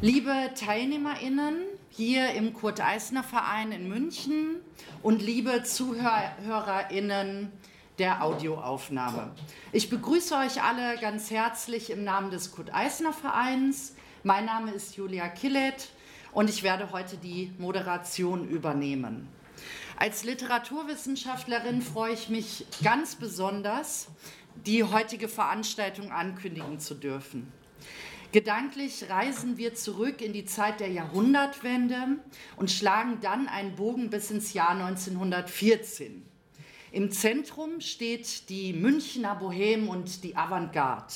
Liebe TeilnehmerInnen hier im Kurt-Eisner-Verein in München und liebe ZuhörerInnen der Audioaufnahme. Ich begrüße euch alle ganz herzlich im Namen des Kurt-Eisner-Vereins. Mein Name ist Julia Killet und ich werde heute die Moderation übernehmen. Als Literaturwissenschaftlerin freue ich mich ganz besonders, die heutige Veranstaltung ankündigen zu dürfen. Gedanklich reisen wir zurück in die Zeit der Jahrhundertwende und schlagen dann einen Bogen bis ins Jahr 1914. Im Zentrum steht die Münchner Bohème und die Avantgarde.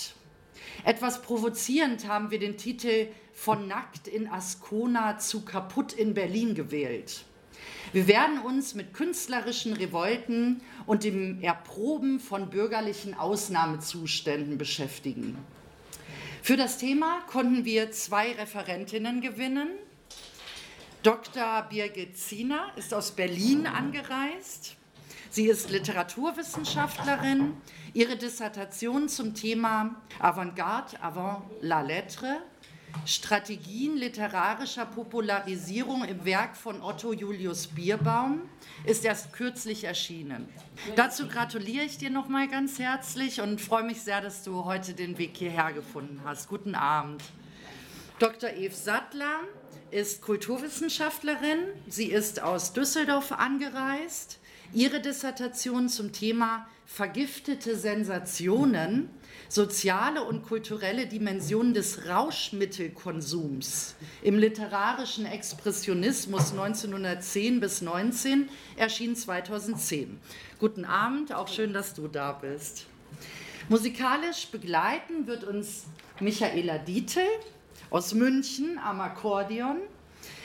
Etwas provozierend haben wir den Titel Von Nackt in Ascona zu Kaputt in Berlin gewählt. Wir werden uns mit künstlerischen Revolten und dem Erproben von bürgerlichen Ausnahmezuständen beschäftigen. Für das Thema konnten wir zwei Referentinnen gewinnen. Dr. Birgit Ziener ist aus Berlin angereist. Sie ist Literaturwissenschaftlerin. Ihre Dissertation zum Thema Avantgarde avant la lettre Strategien literarischer Popularisierung im Werk von Otto Julius Bierbaum ist erst kürzlich erschienen. Dazu gratuliere ich dir noch mal ganz herzlich und freue mich sehr, dass du heute den Weg hierher gefunden hast. Guten Abend. Dr. Eve Sattler ist Kulturwissenschaftlerin. Sie ist aus Düsseldorf angereist. Ihre Dissertation zum Thema vergiftete Sensationen soziale und kulturelle Dimensionen des Rauschmittelkonsums im literarischen Expressionismus 1910 bis 19 erschien 2010. Guten Abend, auch schön, dass du da bist. Musikalisch begleiten wird uns Michaela Dietel aus München am Akkordeon.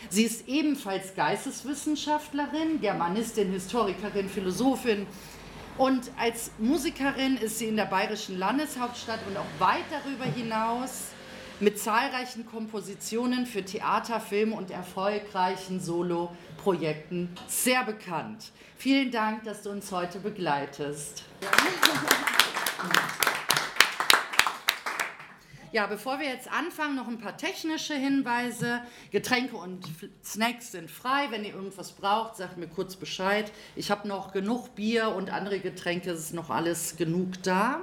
Sie ist ebenfalls Geisteswissenschaftlerin, Germanistin, Historikerin, Philosophin, und als Musikerin ist sie in der bayerischen Landeshauptstadt und auch weit darüber hinaus mit zahlreichen Kompositionen für Theater, Film und erfolgreichen Solo-Projekten sehr bekannt. Vielen Dank, dass du uns heute begleitest. Ja. Ja, bevor wir jetzt anfangen, noch ein paar technische Hinweise. Getränke und Snacks sind frei. Wenn ihr irgendwas braucht, sagt mir kurz Bescheid. Ich habe noch genug Bier und andere Getränke, es ist noch alles genug da.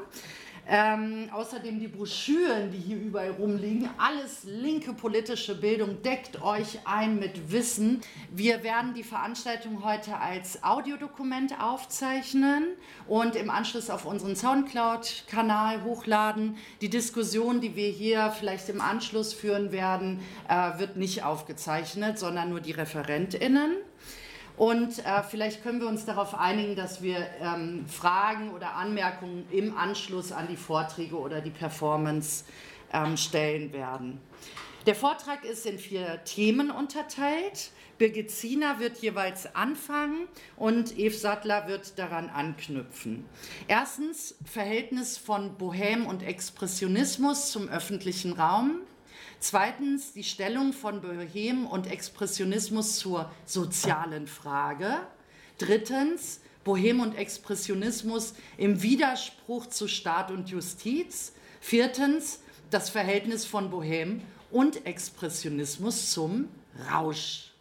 Ähm, außerdem die Broschüren, die hier überall rumliegen. Alles linke politische Bildung. Deckt euch ein mit Wissen. Wir werden die Veranstaltung heute als Audiodokument aufzeichnen und im Anschluss auf unseren Soundcloud-Kanal hochladen. Die Diskussion, die wir hier vielleicht im Anschluss führen werden, äh, wird nicht aufgezeichnet, sondern nur die ReferentInnen. Und äh, vielleicht können wir uns darauf einigen, dass wir ähm, Fragen oder Anmerkungen im Anschluss an die Vorträge oder die Performance ähm, stellen werden. Der Vortrag ist in vier Themen unterteilt. Birgit Ziener wird jeweils anfangen und Eve Sattler wird daran anknüpfen. Erstens Verhältnis von Bohème und Expressionismus zum öffentlichen Raum. Zweitens die Stellung von Bohem und Expressionismus zur sozialen Frage. Drittens Bohem und Expressionismus im Widerspruch zu Staat und Justiz. Viertens das Verhältnis von Bohem und Expressionismus zum Rausch.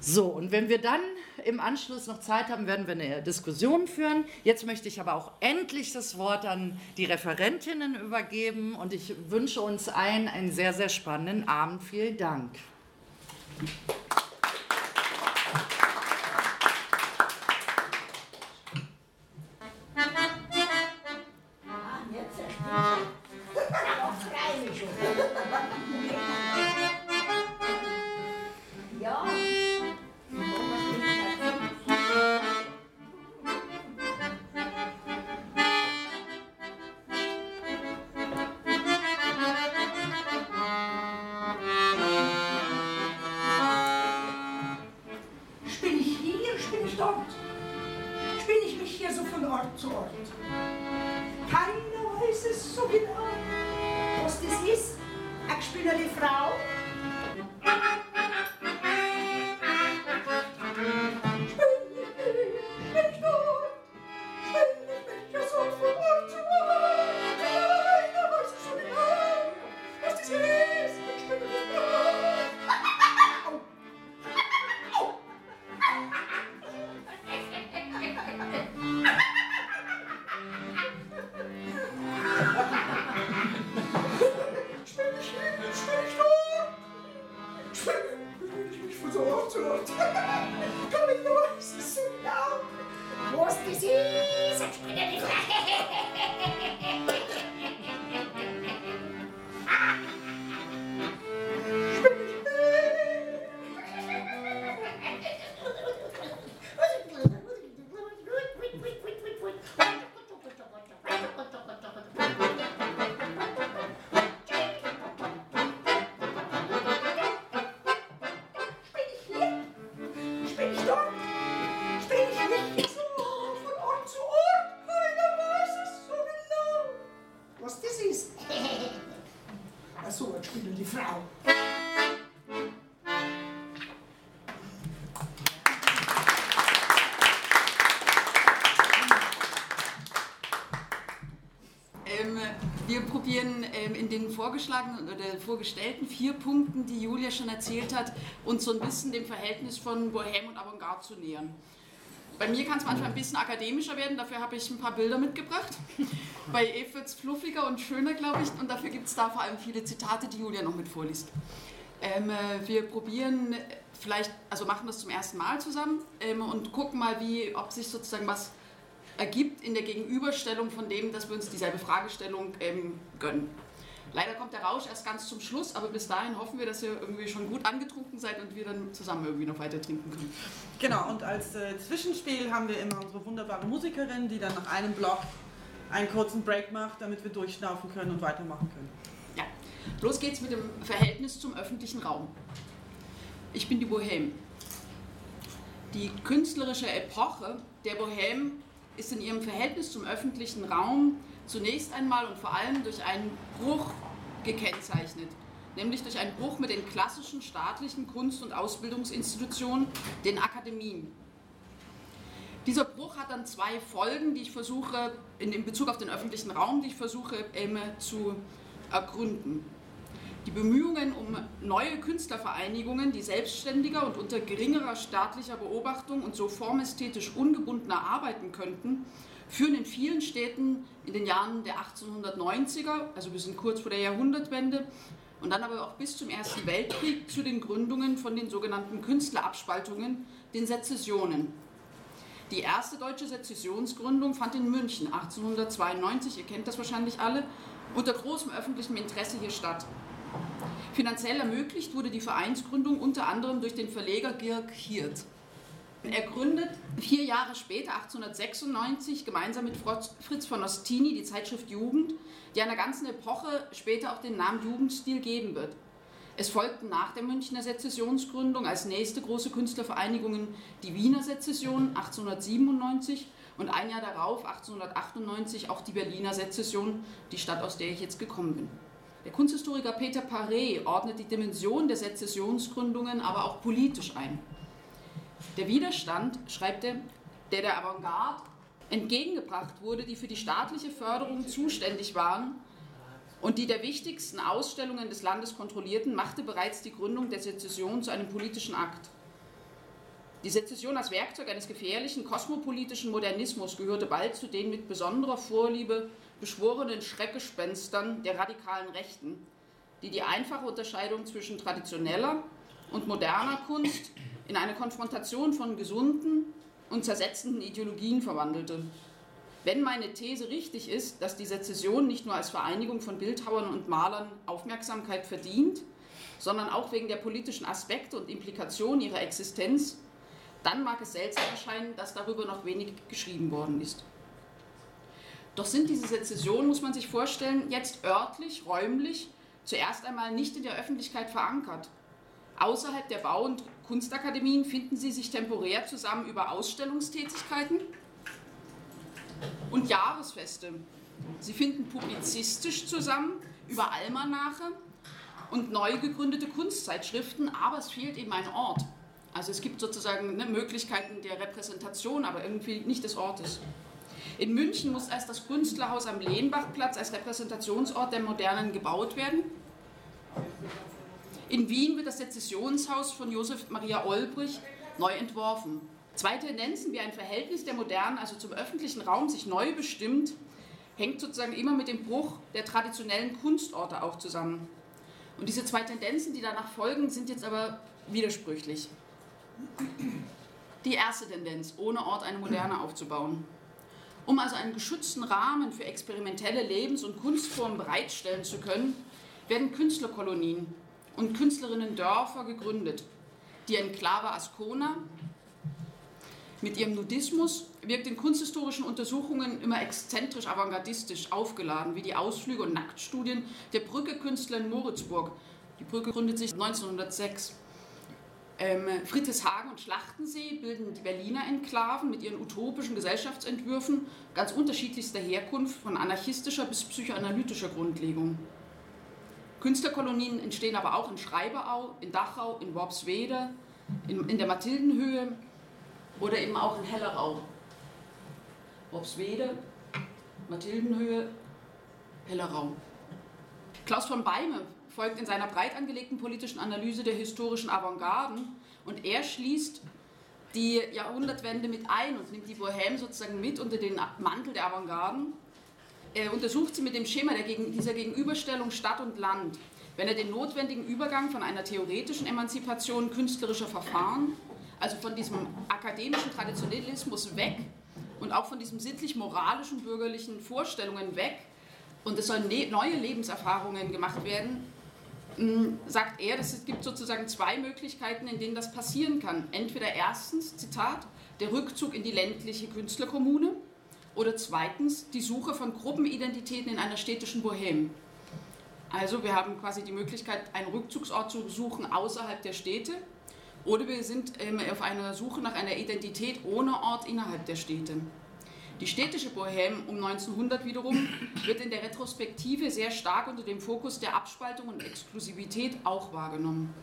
So, und wenn wir dann im Anschluss noch Zeit haben, werden wir eine Diskussion führen. Jetzt möchte ich aber auch endlich das Wort an die Referentinnen übergeben und ich wünsche uns allen einen sehr, sehr spannenden Abend. Vielen Dank. Vorgeschlagenen oder vorgestellten vier Punkten, die Julia schon erzählt hat, uns so ein bisschen dem Verhältnis von Bohem und Avantgarde zu nähern. Bei mir kann es manchmal ein bisschen akademischer werden, dafür habe ich ein paar Bilder mitgebracht. Bei Eve wird es fluffiger und schöner, glaube ich, und dafür gibt es da vor allem viele Zitate, die Julia noch mit vorliest. Ähm, äh, wir probieren vielleicht, also machen das zum ersten Mal zusammen ähm, und gucken mal, wie, ob sich sozusagen was ergibt in der Gegenüberstellung von dem, dass wir uns dieselbe Fragestellung ähm, gönnen. Leider kommt der Rausch erst ganz zum Schluss, aber bis dahin hoffen wir, dass ihr irgendwie schon gut angetrunken seid und wir dann zusammen irgendwie noch weiter trinken können. Genau, und als äh, Zwischenspiel haben wir immer unsere wunderbare Musikerin, die dann nach einem Block einen kurzen Break macht, damit wir durchschnaufen können und weitermachen können. Ja, los geht's mit dem Verhältnis zum öffentlichen Raum. Ich bin die Bohème. Die künstlerische Epoche der Bohème ist in ihrem Verhältnis zum öffentlichen Raum zunächst einmal und vor allem durch einen Bruch gekennzeichnet, nämlich durch einen Bruch mit den klassischen staatlichen Kunst- und Ausbildungsinstitutionen, den Akademien. Dieser Bruch hat dann zwei Folgen, die ich versuche, in, Bezug auf den öffentlichen Raum, die ich versuche ähm, zu ergründen. Die Bemühungen um neue Künstlervereinigungen, die selbstständiger und unter geringerer staatlicher Beobachtung und so formästhetisch ungebundener arbeiten könnten, führen in vielen Städten in den Jahren der 1890er, also wir sind kurz vor der Jahrhundertwende, und dann aber auch bis zum Ersten Weltkrieg zu den Gründungen von den sogenannten Künstlerabspaltungen, den Sezessionen. Die erste deutsche Sezessionsgründung fand in München 1892, ihr kennt das wahrscheinlich alle, unter großem öffentlichem Interesse hier statt. Finanziell ermöglicht wurde die Vereinsgründung unter anderem durch den Verleger Girk Hirt. Er gründet vier Jahre später, 1896, gemeinsam mit Fritz von Ostini die Zeitschrift Jugend, die einer ganzen Epoche später auch den Namen Jugendstil geben wird. Es folgten nach der Münchner Sezessionsgründung als nächste große Künstlervereinigungen die Wiener Sezession 1897 und ein Jahr darauf, 1898, auch die Berliner Sezession, die Stadt, aus der ich jetzt gekommen bin. Der Kunsthistoriker Peter Paré ordnet die Dimension der Sezessionsgründungen aber auch politisch ein. Der Widerstand, schreibt er, der der Avantgarde entgegengebracht wurde, die für die staatliche Förderung zuständig waren und die der wichtigsten Ausstellungen des Landes kontrollierten, machte bereits die Gründung der Sezession zu einem politischen Akt. Die Sezession als Werkzeug eines gefährlichen kosmopolitischen Modernismus gehörte bald zu den mit besonderer Vorliebe beschworenen Schreckgespenstern der radikalen Rechten, die die einfache Unterscheidung zwischen traditioneller und moderner Kunst in eine Konfrontation von gesunden und zersetzenden Ideologien verwandelte. Wenn meine These richtig ist, dass die Sezession nicht nur als Vereinigung von Bildhauern und Malern Aufmerksamkeit verdient, sondern auch wegen der politischen Aspekte und Implikationen ihrer Existenz, dann mag es seltsam erscheinen, dass darüber noch wenig geschrieben worden ist. Doch sind diese Sezessionen, muss man sich vorstellen, jetzt örtlich, räumlich, zuerst einmal nicht in der Öffentlichkeit verankert. Außerhalb der Bau- und Kunstakademien finden sie sich temporär zusammen über Ausstellungstätigkeiten und Jahresfeste. Sie finden publizistisch zusammen über Almanache und neu gegründete Kunstzeitschriften, aber es fehlt eben ein Ort. Also es gibt sozusagen ne, Möglichkeiten der Repräsentation, aber irgendwie nicht des Ortes. In München muss erst das Künstlerhaus am Lehnbachplatz als Repräsentationsort der Modernen gebaut werden. In Wien wird das Sezessionshaus von Josef Maria Olbrich neu entworfen. Zwei Tendenzen, wie ein Verhältnis der Modernen, also zum öffentlichen Raum, sich neu bestimmt, hängt sozusagen immer mit dem Bruch der traditionellen Kunstorte auch zusammen. Und diese zwei Tendenzen, die danach folgen, sind jetzt aber widersprüchlich. Die erste Tendenz, ohne Ort eine Moderne aufzubauen. Um also einen geschützten Rahmen für experimentelle Lebens- und Kunstformen bereitstellen zu können, werden Künstlerkolonien und Künstlerinnen-Dörfer gegründet. Die Enklave Ascona mit ihrem Nudismus wirkt in kunsthistorischen Untersuchungen immer exzentrisch avantgardistisch aufgeladen, wie die Ausflüge und Nacktstudien der Brücke-Künstler in Moritzburg. Die Brücke gründet sich 1906. Ähm, Friedrichshagen und Schlachtensee bilden die Berliner Enklaven mit ihren utopischen Gesellschaftsentwürfen ganz unterschiedlichster Herkunft, von anarchistischer bis psychoanalytischer Grundlegung. Künstlerkolonien entstehen aber auch in Schreiberau, in Dachau, in Worpswede, in, in der Mathildenhöhe oder eben auch in Hellerau. Worpswede, Mathildenhöhe, Hellerau. Klaus von Beime folgt in seiner breit angelegten politischen Analyse der historischen Avantgarden und er schließt die Jahrhundertwende mit ein und nimmt die Bohème sozusagen mit unter den Mantel der Avantgarden. Er untersucht sie mit dem Schema der, dieser Gegenüberstellung Stadt und Land. Wenn er den notwendigen Übergang von einer theoretischen Emanzipation künstlerischer Verfahren, also von diesem akademischen Traditionalismus weg und auch von diesen sittlich-moralischen bürgerlichen Vorstellungen weg, und es sollen ne neue Lebenserfahrungen gemacht werden, hm, sagt er, dass es gibt sozusagen zwei Möglichkeiten, in denen das passieren kann. Entweder erstens, Zitat, der Rückzug in die ländliche Künstlerkommune oder zweitens die Suche von Gruppenidentitäten in einer städtischen Bohème. Also wir haben quasi die Möglichkeit, einen Rückzugsort zu suchen außerhalb der Städte oder wir sind ähm, auf einer Suche nach einer Identität ohne Ort innerhalb der Städte. Die städtische Bohème um 1900 wiederum wird in der Retrospektive sehr stark unter dem Fokus der Abspaltung und Exklusivität auch wahrgenommen.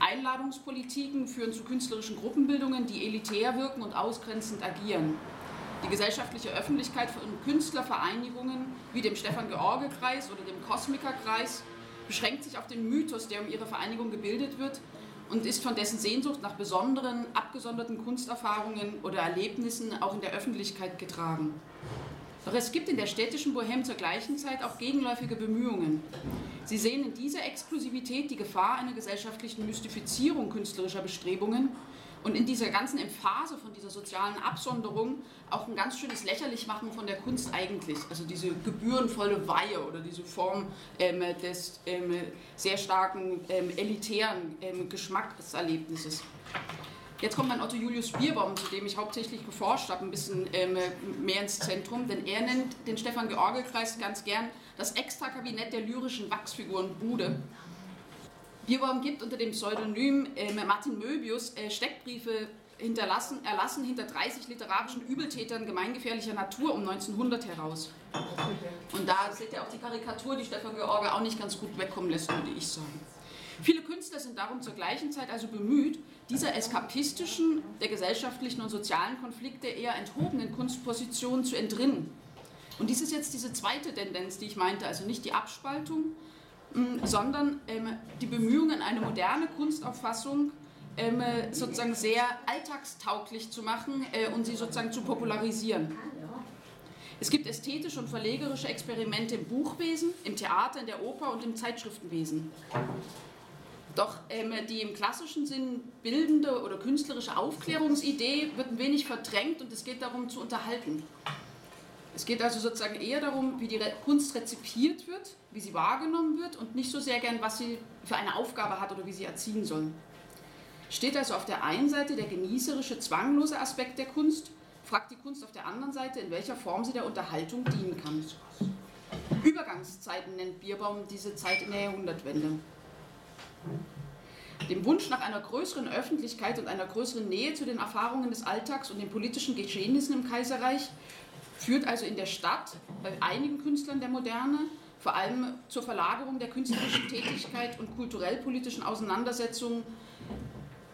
Einladungspolitiken führen zu künstlerischen Gruppenbildungen, die elitär wirken und ausgrenzend agieren. Die gesellschaftliche Öffentlichkeit von Künstlervereinigungen wie dem Stefan-George-Kreis oder dem Kosmiker-Kreis beschränkt sich auf den Mythos, der um ihre Vereinigung gebildet wird und ist von dessen Sehnsucht nach besonderen, abgesonderten Kunsterfahrungen oder Erlebnissen auch in der Öffentlichkeit getragen. Doch es gibt in der städtischen Bohème zur gleichen Zeit auch gegenläufige Bemühungen. Sie sehen in dieser Exklusivität die Gefahr einer gesellschaftlichen Mystifizierung künstlerischer Bestrebungen und in dieser ganzen Emphase von dieser sozialen Absonderung auch ein ganz schönes Lächerlichmachen von der Kunst eigentlich. Also diese gebührenvolle Weihe oder diese Form ähm, des ähm, sehr starken ähm, elitären ähm, Geschmackserlebnisses. Jetzt kommt mein Otto Julius Bierbaum, zu dem ich hauptsächlich geforscht habe, ein bisschen ähm, mehr ins Zentrum, denn er nennt den Stefan-George-Kreis ganz gern das Extrakabinett der lyrischen Wachsfiguren Bude. Bierbaum gibt unter dem Pseudonym äh, Martin Möbius äh, Steckbriefe hinterlassen, erlassen hinter 30 literarischen Übeltätern gemeingefährlicher Natur um 1900 heraus. Und da seht ihr auch die Karikatur, die Stefan George auch nicht ganz gut wegkommen lässt, würde ich sagen. Viele Künstler sind darum zur gleichen Zeit also bemüht, dieser eskapistischen, der gesellschaftlichen und sozialen Konflikte eher enthobenen Kunstposition zu entrinnen. Und dies ist jetzt diese zweite Tendenz, die ich meinte, also nicht die Abspaltung, sondern ähm, die Bemühungen, eine moderne Kunstauffassung ähm, sozusagen sehr alltagstauglich zu machen äh, und sie sozusagen zu popularisieren. Es gibt ästhetische und verlegerische Experimente im Buchwesen, im Theater, in der Oper und im Zeitschriftenwesen. Doch ähm, die im klassischen Sinn bildende oder künstlerische Aufklärungsidee wird ein wenig verdrängt und es geht darum zu unterhalten. Es geht also sozusagen eher darum, wie die Kunst rezipiert wird, wie sie wahrgenommen wird und nicht so sehr gern, was sie für eine Aufgabe hat oder wie sie erziehen soll. Steht also auf der einen Seite der genießerische, zwanglose Aspekt der Kunst, fragt die Kunst auf der anderen Seite, in welcher Form sie der Unterhaltung dienen kann. Übergangszeiten nennt Bierbaum diese Zeit in der Jahrhundertwende. Dem Wunsch nach einer größeren Öffentlichkeit und einer größeren Nähe zu den Erfahrungen des Alltags und den politischen Geschehnissen im Kaiserreich führt also in der Stadt bei einigen Künstlern der Moderne vor allem zur Verlagerung der künstlerischen Tätigkeit und kulturell-politischen Auseinandersetzungen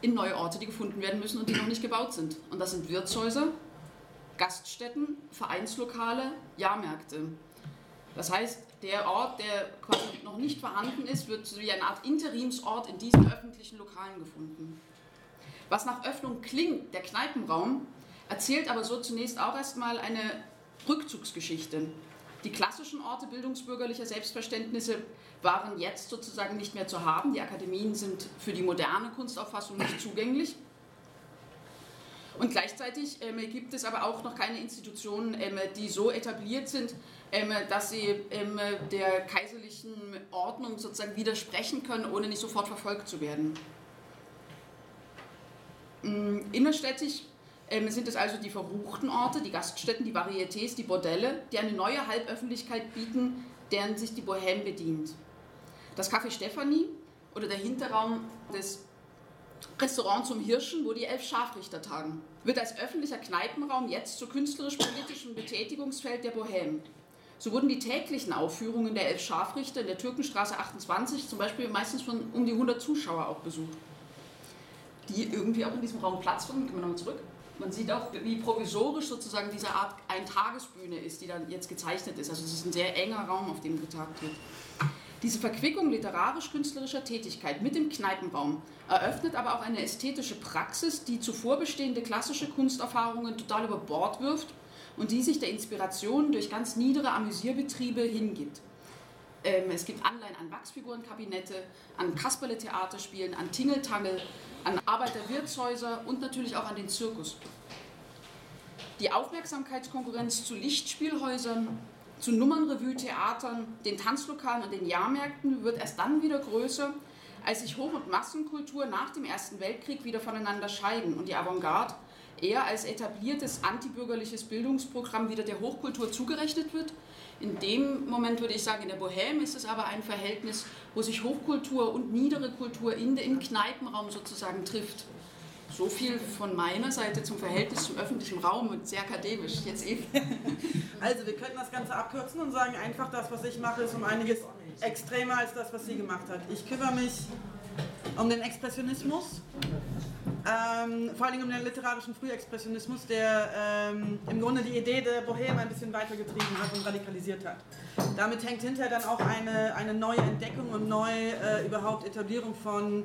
in neue Orte, die gefunden werden müssen und die noch nicht gebaut sind. Und das sind Wirtshäuser, Gaststätten, Vereinslokale, Jahrmärkte. Das heißt, der Ort, der quasi noch nicht vorhanden ist, wird wie eine Art Interimsort in diesen öffentlichen Lokalen gefunden. Was nach Öffnung klingt, der Kneipenraum, erzählt aber so zunächst auch erstmal eine Rückzugsgeschichte. Die klassischen Orte bildungsbürgerlicher Selbstverständnisse waren jetzt sozusagen nicht mehr zu haben. Die Akademien sind für die moderne Kunstauffassung nicht zugänglich. Und gleichzeitig ähm, gibt es aber auch noch keine Institutionen, ähm, die so etabliert sind, ähm, dass sie ähm, der kaiserlichen Ordnung sozusagen widersprechen können, ohne nicht sofort verfolgt zu werden. Ähm, innerstädtisch ähm, sind es also die verruchten Orte, die Gaststätten, die Varietés, die Bordelle, die eine neue Halböffentlichkeit bieten, deren sich die Bohème bedient. Das Café Stefanie oder der Hinterraum des Restaurants zum Hirschen, wo die elf Scharfrichter tagen, wird als öffentlicher Kneipenraum jetzt zu künstlerisch-politischem Betätigungsfeld der Bohème. So wurden die täglichen Aufführungen der Elf Scharfrichter in der Türkenstraße 28 zum Beispiel meistens von um die 100 Zuschauer auch besucht, die irgendwie auch in diesem Raum Platz fanden. Gehen wir nochmal zurück. Man sieht auch, wie provisorisch sozusagen diese Art Eintagesbühne ist, die dann jetzt gezeichnet ist. Also es ist ein sehr enger Raum, auf dem getagt wird. Diese Verquickung literarisch-künstlerischer Tätigkeit mit dem Kneipenraum eröffnet aber auch eine ästhetische Praxis, die zuvor bestehende klassische Kunsterfahrungen total über Bord wirft und die sich der Inspiration durch ganz niedere Amüsierbetriebe hingibt. Ähm, es gibt Anleihen an Wachsfigurenkabinette, an Kasperle-Theaterspielen, an Tingeltangel, an Arbeiterwirtshäuser und natürlich auch an den Zirkus. Die Aufmerksamkeitskonkurrenz zu Lichtspielhäusern, zu Nummernrevue-Theatern, den Tanzlokalen und den Jahrmärkten wird erst dann wieder größer, als sich Hoch- und Massenkultur nach dem Ersten Weltkrieg wieder voneinander scheiden und die Avantgarde eher als etabliertes antibürgerliches Bildungsprogramm wieder der Hochkultur zugerechnet wird. In dem Moment würde ich sagen, in der Bohème ist es aber ein Verhältnis, wo sich Hochkultur und niedere Kultur in, im Kneipenraum sozusagen trifft. So viel von meiner Seite zum Verhältnis zum öffentlichen Raum und sehr akademisch. Jetzt eben. Also wir könnten das Ganze abkürzen und sagen einfach, das, was ich mache, ist um einiges extremer als das, was sie gemacht hat. Ich kümmere mich um den Expressionismus, ähm, vor allem um den literarischen Frühexpressionismus, der ähm, im Grunde die Idee der Bohème ein bisschen weitergetrieben hat und radikalisiert hat. Damit hängt hinterher dann auch eine, eine neue Entdeckung und neue äh, überhaupt Etablierung von,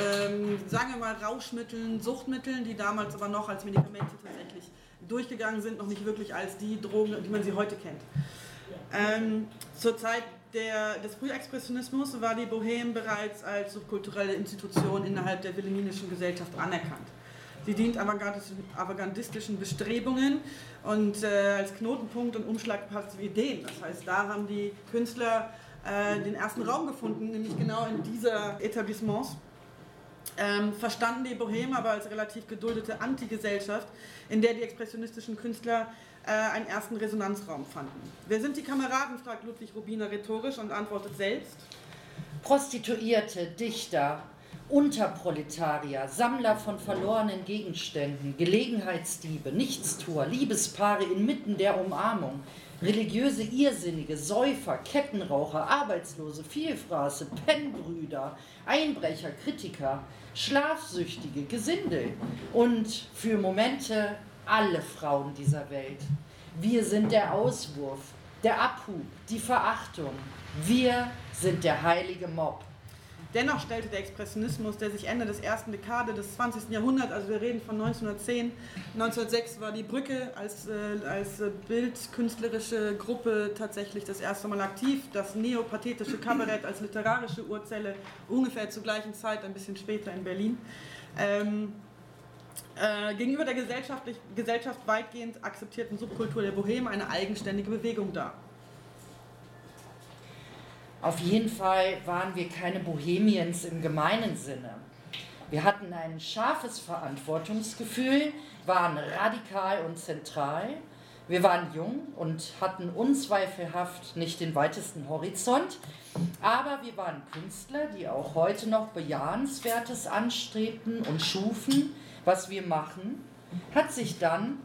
ähm, sagen wir mal, Rauschmitteln, Suchtmitteln, die damals aber noch als Medikamente tatsächlich durchgegangen sind, noch nicht wirklich als die Drogen, die man sie heute kennt. Ähm, zur Zeit der, des Frühexpressionismus war die Bohème bereits als subkulturelle Institution innerhalb der wilhelminischen Gesellschaft anerkannt. Sie dient avantgardistischen Bestrebungen und äh, als Knotenpunkt und Umschlagplatz für Ideen. Das heißt, da haben die Künstler äh, den ersten Raum gefunden, nämlich genau in dieser Etablissements. Ähm, verstanden die Bohème aber als relativ geduldete Antigesellschaft, in der die expressionistischen Künstler äh, einen ersten Resonanzraum fanden. Wer sind die Kameraden, fragt Ludwig Rubiner rhetorisch und antwortet selbst. Prostituierte, Dichter, Unterproletarier, Sammler von verlorenen Gegenständen, Gelegenheitsdiebe, Nichtstuer, Liebespaare inmitten der Umarmung, religiöse Irrsinnige, Säufer, Kettenraucher, Arbeitslose, Vielfraße, Pennbrüder, Einbrecher, Kritiker, Schlafsüchtige, Gesindel und für Momente alle Frauen dieser Welt. Wir sind der Auswurf, der Abhub, die Verachtung. Wir sind der heilige Mob. Dennoch stellte der Expressionismus, der sich Ende des ersten Dekade des 20. Jahrhunderts, also wir reden von 1910, 1906 war die Brücke als, äh, als bildkünstlerische Gruppe tatsächlich das erste Mal aktiv, das neopathetische Kabarett als literarische Urzelle ungefähr zur gleichen Zeit, ein bisschen später in Berlin. Ähm, äh, gegenüber der Gesellschaft weitgehend akzeptierten Subkultur der Boheme eine eigenständige Bewegung dar. Auf jeden Fall waren wir keine Bohemiens im gemeinen Sinne. Wir hatten ein scharfes Verantwortungsgefühl, waren radikal und zentral. Wir waren jung und hatten unzweifelhaft nicht den weitesten Horizont, aber wir waren Künstler, die auch heute noch Bejahenswertes anstrebten und schufen, was wir machen, hat sich dann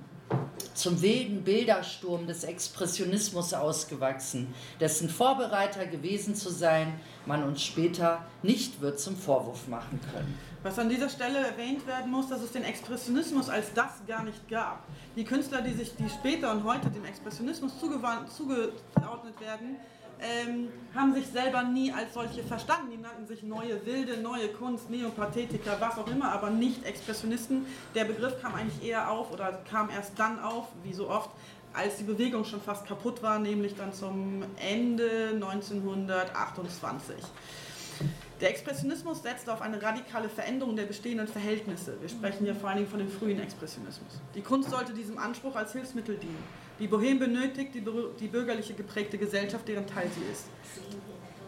zum wilden Bildersturm des Expressionismus ausgewachsen, dessen Vorbereiter gewesen zu sein, man uns später nicht wird zum Vorwurf machen können. Was an dieser Stelle erwähnt werden muss, dass es den Expressionismus als das gar nicht gab. Die Künstler, die sich die später und heute dem Expressionismus zugeordnet werden, ähm, haben sich selber nie als solche verstanden. Die nannten sich neue Wilde, neue Kunst, Neopathetiker, was auch immer, aber nicht Expressionisten. Der Begriff kam eigentlich eher auf oder kam erst dann auf, wie so oft, als die Bewegung schon fast kaputt war, nämlich dann zum Ende 1928. Der Expressionismus setzt auf eine radikale Veränderung der bestehenden Verhältnisse. Wir sprechen hier vor allen Dingen von dem frühen Expressionismus. Die Kunst sollte diesem Anspruch als Hilfsmittel dienen. Die Bohème benötigt die, die bürgerliche geprägte Gesellschaft, deren Teil sie ist.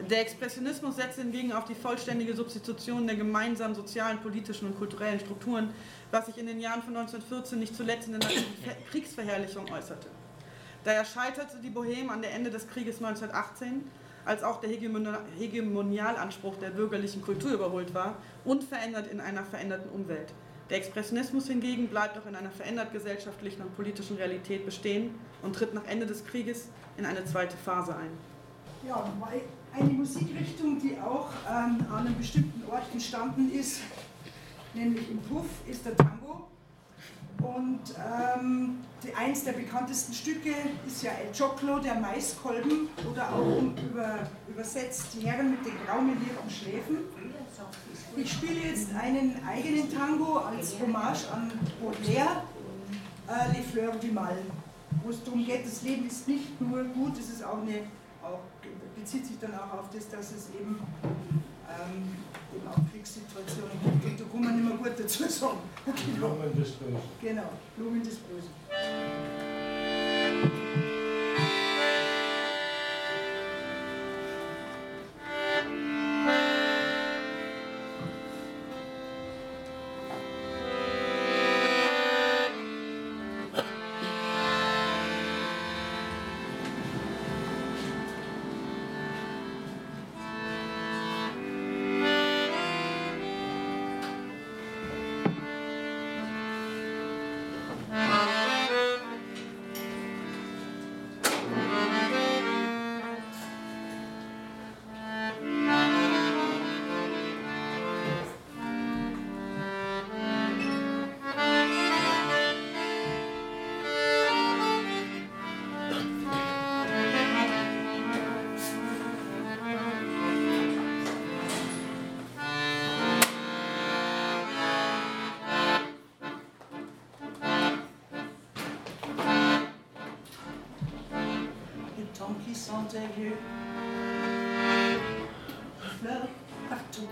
Der Expressionismus setzt hingegen auf die vollständige Substitution der gemeinsamen sozialen, politischen und kulturellen Strukturen, was sich in den Jahren von 1914 nicht zuletzt in der Kriegsverherrlichung äußerte. Daher scheiterte die Bohème an der Ende des Krieges 1918, als auch der Hegemonialanspruch der bürgerlichen Kultur überholt war, unverändert in einer veränderten Umwelt. Der Expressionismus hingegen bleibt auch in einer verändert gesellschaftlichen und politischen Realität bestehen und tritt nach Ende des Krieges in eine zweite Phase ein. Ja, eine Musikrichtung, die auch ähm, an einem bestimmten Ort entstanden ist, nämlich im Puff, ist der Tango. Und ähm, die, eins der bekanntesten Stücke ist ja El Choclo, der Maiskolben, oder auch über, übersetzt die Herren mit den graumelierten Schläfen. Ich spiele jetzt einen eigenen Tango als Hommage an Baudelaire, äh, Les Fleurs du Mal, wo es darum geht, das Leben ist nicht nur gut, es ist auch eine, auch, bezieht sich dann auch auf das, dass es eben ähm, eben auch Kriegssituationen gibt. Und da kann man nicht mehr gut dazu sagen. Blumen des Bösen. Genau, Blumen des Bösen. qui sentait vieux, fleurs partout.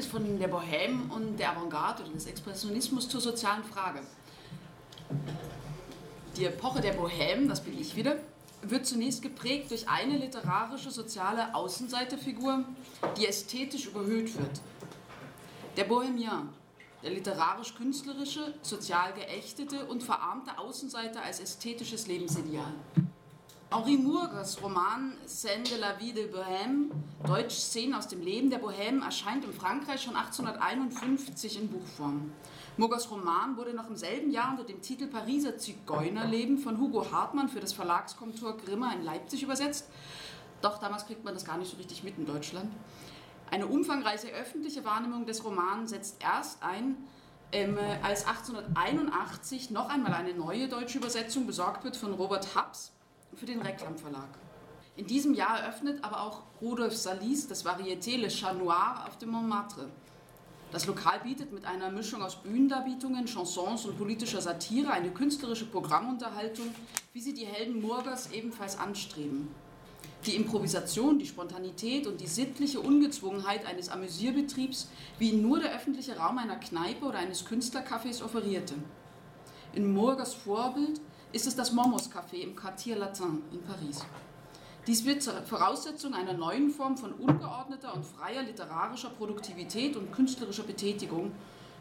Verhältnis von der Bohème und der Avantgarde oder des Expressionismus zur sozialen Frage. Die Epoche der Bohème, das bin ich wieder, wird zunächst geprägt durch eine literarische soziale Außenseiterfigur, die ästhetisch überhöht wird. Der Bohemien, der literarisch-künstlerische, sozial geächtete und verarmte Außenseiter als ästhetisches Lebensideal. Henri Murgers Roman Scène de la vie de Bohème, Deutsch Szenen aus dem Leben der Bohème, erscheint in Frankreich schon 1851 in Buchform. Murgers Roman wurde noch im selben Jahr unter dem Titel Pariser Zigeunerleben von Hugo Hartmann für das Verlagskontor Grimmer in Leipzig übersetzt. Doch damals kriegt man das gar nicht so richtig mit in Deutschland. Eine umfangreiche öffentliche Wahrnehmung des Romans setzt erst ein, ähm, als 1881 noch einmal eine neue deutsche Übersetzung besorgt wird von Robert Haps für den Reklam Verlag. In diesem Jahr eröffnet aber auch Rudolf Salis das Varieté Le Chat Noir auf dem Montmartre. Das Lokal bietet mit einer Mischung aus Bühnendarbietungen, Chansons und politischer Satire eine künstlerische Programmunterhaltung, wie sie die Helden Murgers ebenfalls anstreben. Die Improvisation, die Spontanität und die sittliche Ungezwungenheit eines Amüsierbetriebs, wie ihn nur der öffentliche Raum einer Kneipe oder eines Künstlercafés offerierte. In Murgers Vorbild ist es das Momos Café im Quartier Latin in Paris. Dies wird zur Voraussetzung einer neuen Form von ungeordneter und freier literarischer Produktivität und künstlerischer Betätigung,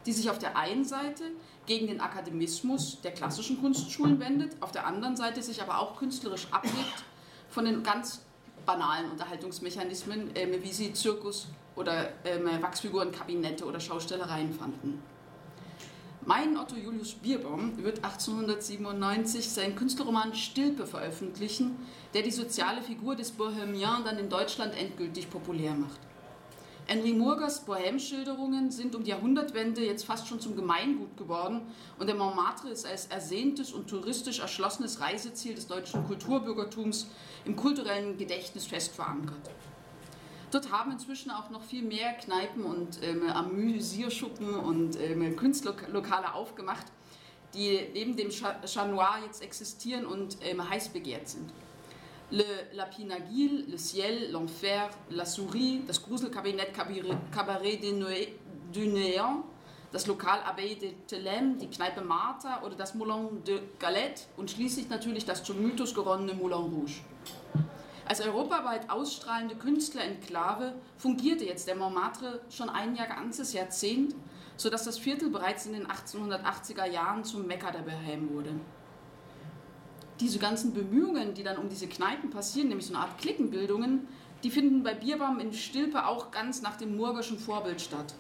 die sich auf der einen Seite gegen den Akademismus der klassischen Kunstschulen wendet, auf der anderen Seite sich aber auch künstlerisch abhebt von den ganz banalen Unterhaltungsmechanismen, äh, wie sie Zirkus oder äh, Wachsfiguren, Kabinette oder Schaustellereien fanden. Mein Otto Julius Bierbaum wird 1897 seinen Künstlerroman Stilpe veröffentlichen, der die soziale Figur des Bohemian dann in Deutschland endgültig populär macht. Henry Murgers Bohème-Schilderungen sind um die Jahrhundertwende jetzt fast schon zum Gemeingut geworden und der Montmartre ist als ersehntes und touristisch erschlossenes Reiseziel des deutschen Kulturbürgertums im kulturellen Gedächtnis fest verankert. Dort haben inzwischen auch noch viel mehr Kneipen und ähm, Amüsierschuppen und ähm, Kunstlokale aufgemacht, die neben dem Chat jetzt existieren und ähm, heiß begehrt sind. Le Lapinagil, Le Ciel, L'Enfer, La Souris, das Gruselkabinett Cabaret du Néant, das Lokal Abbaye de Thelem, die Kneipe Martha oder das Moulin de Galette und schließlich natürlich das zum Mythos geronnene Moulin Rouge. Als europaweit ausstrahlende Künstlerenklave fungierte jetzt der Montmartre schon ein Jahr ganzes Jahrzehnt, sodass das Viertel bereits in den 1880er Jahren zum Mekka der Bohème wurde. Diese ganzen Bemühungen, die dann um diese Kneipen passieren, nämlich so eine Art Klickenbildungen, die finden bei Bierbaum in Stilpe auch ganz nach dem murgerschen Vorbild statt.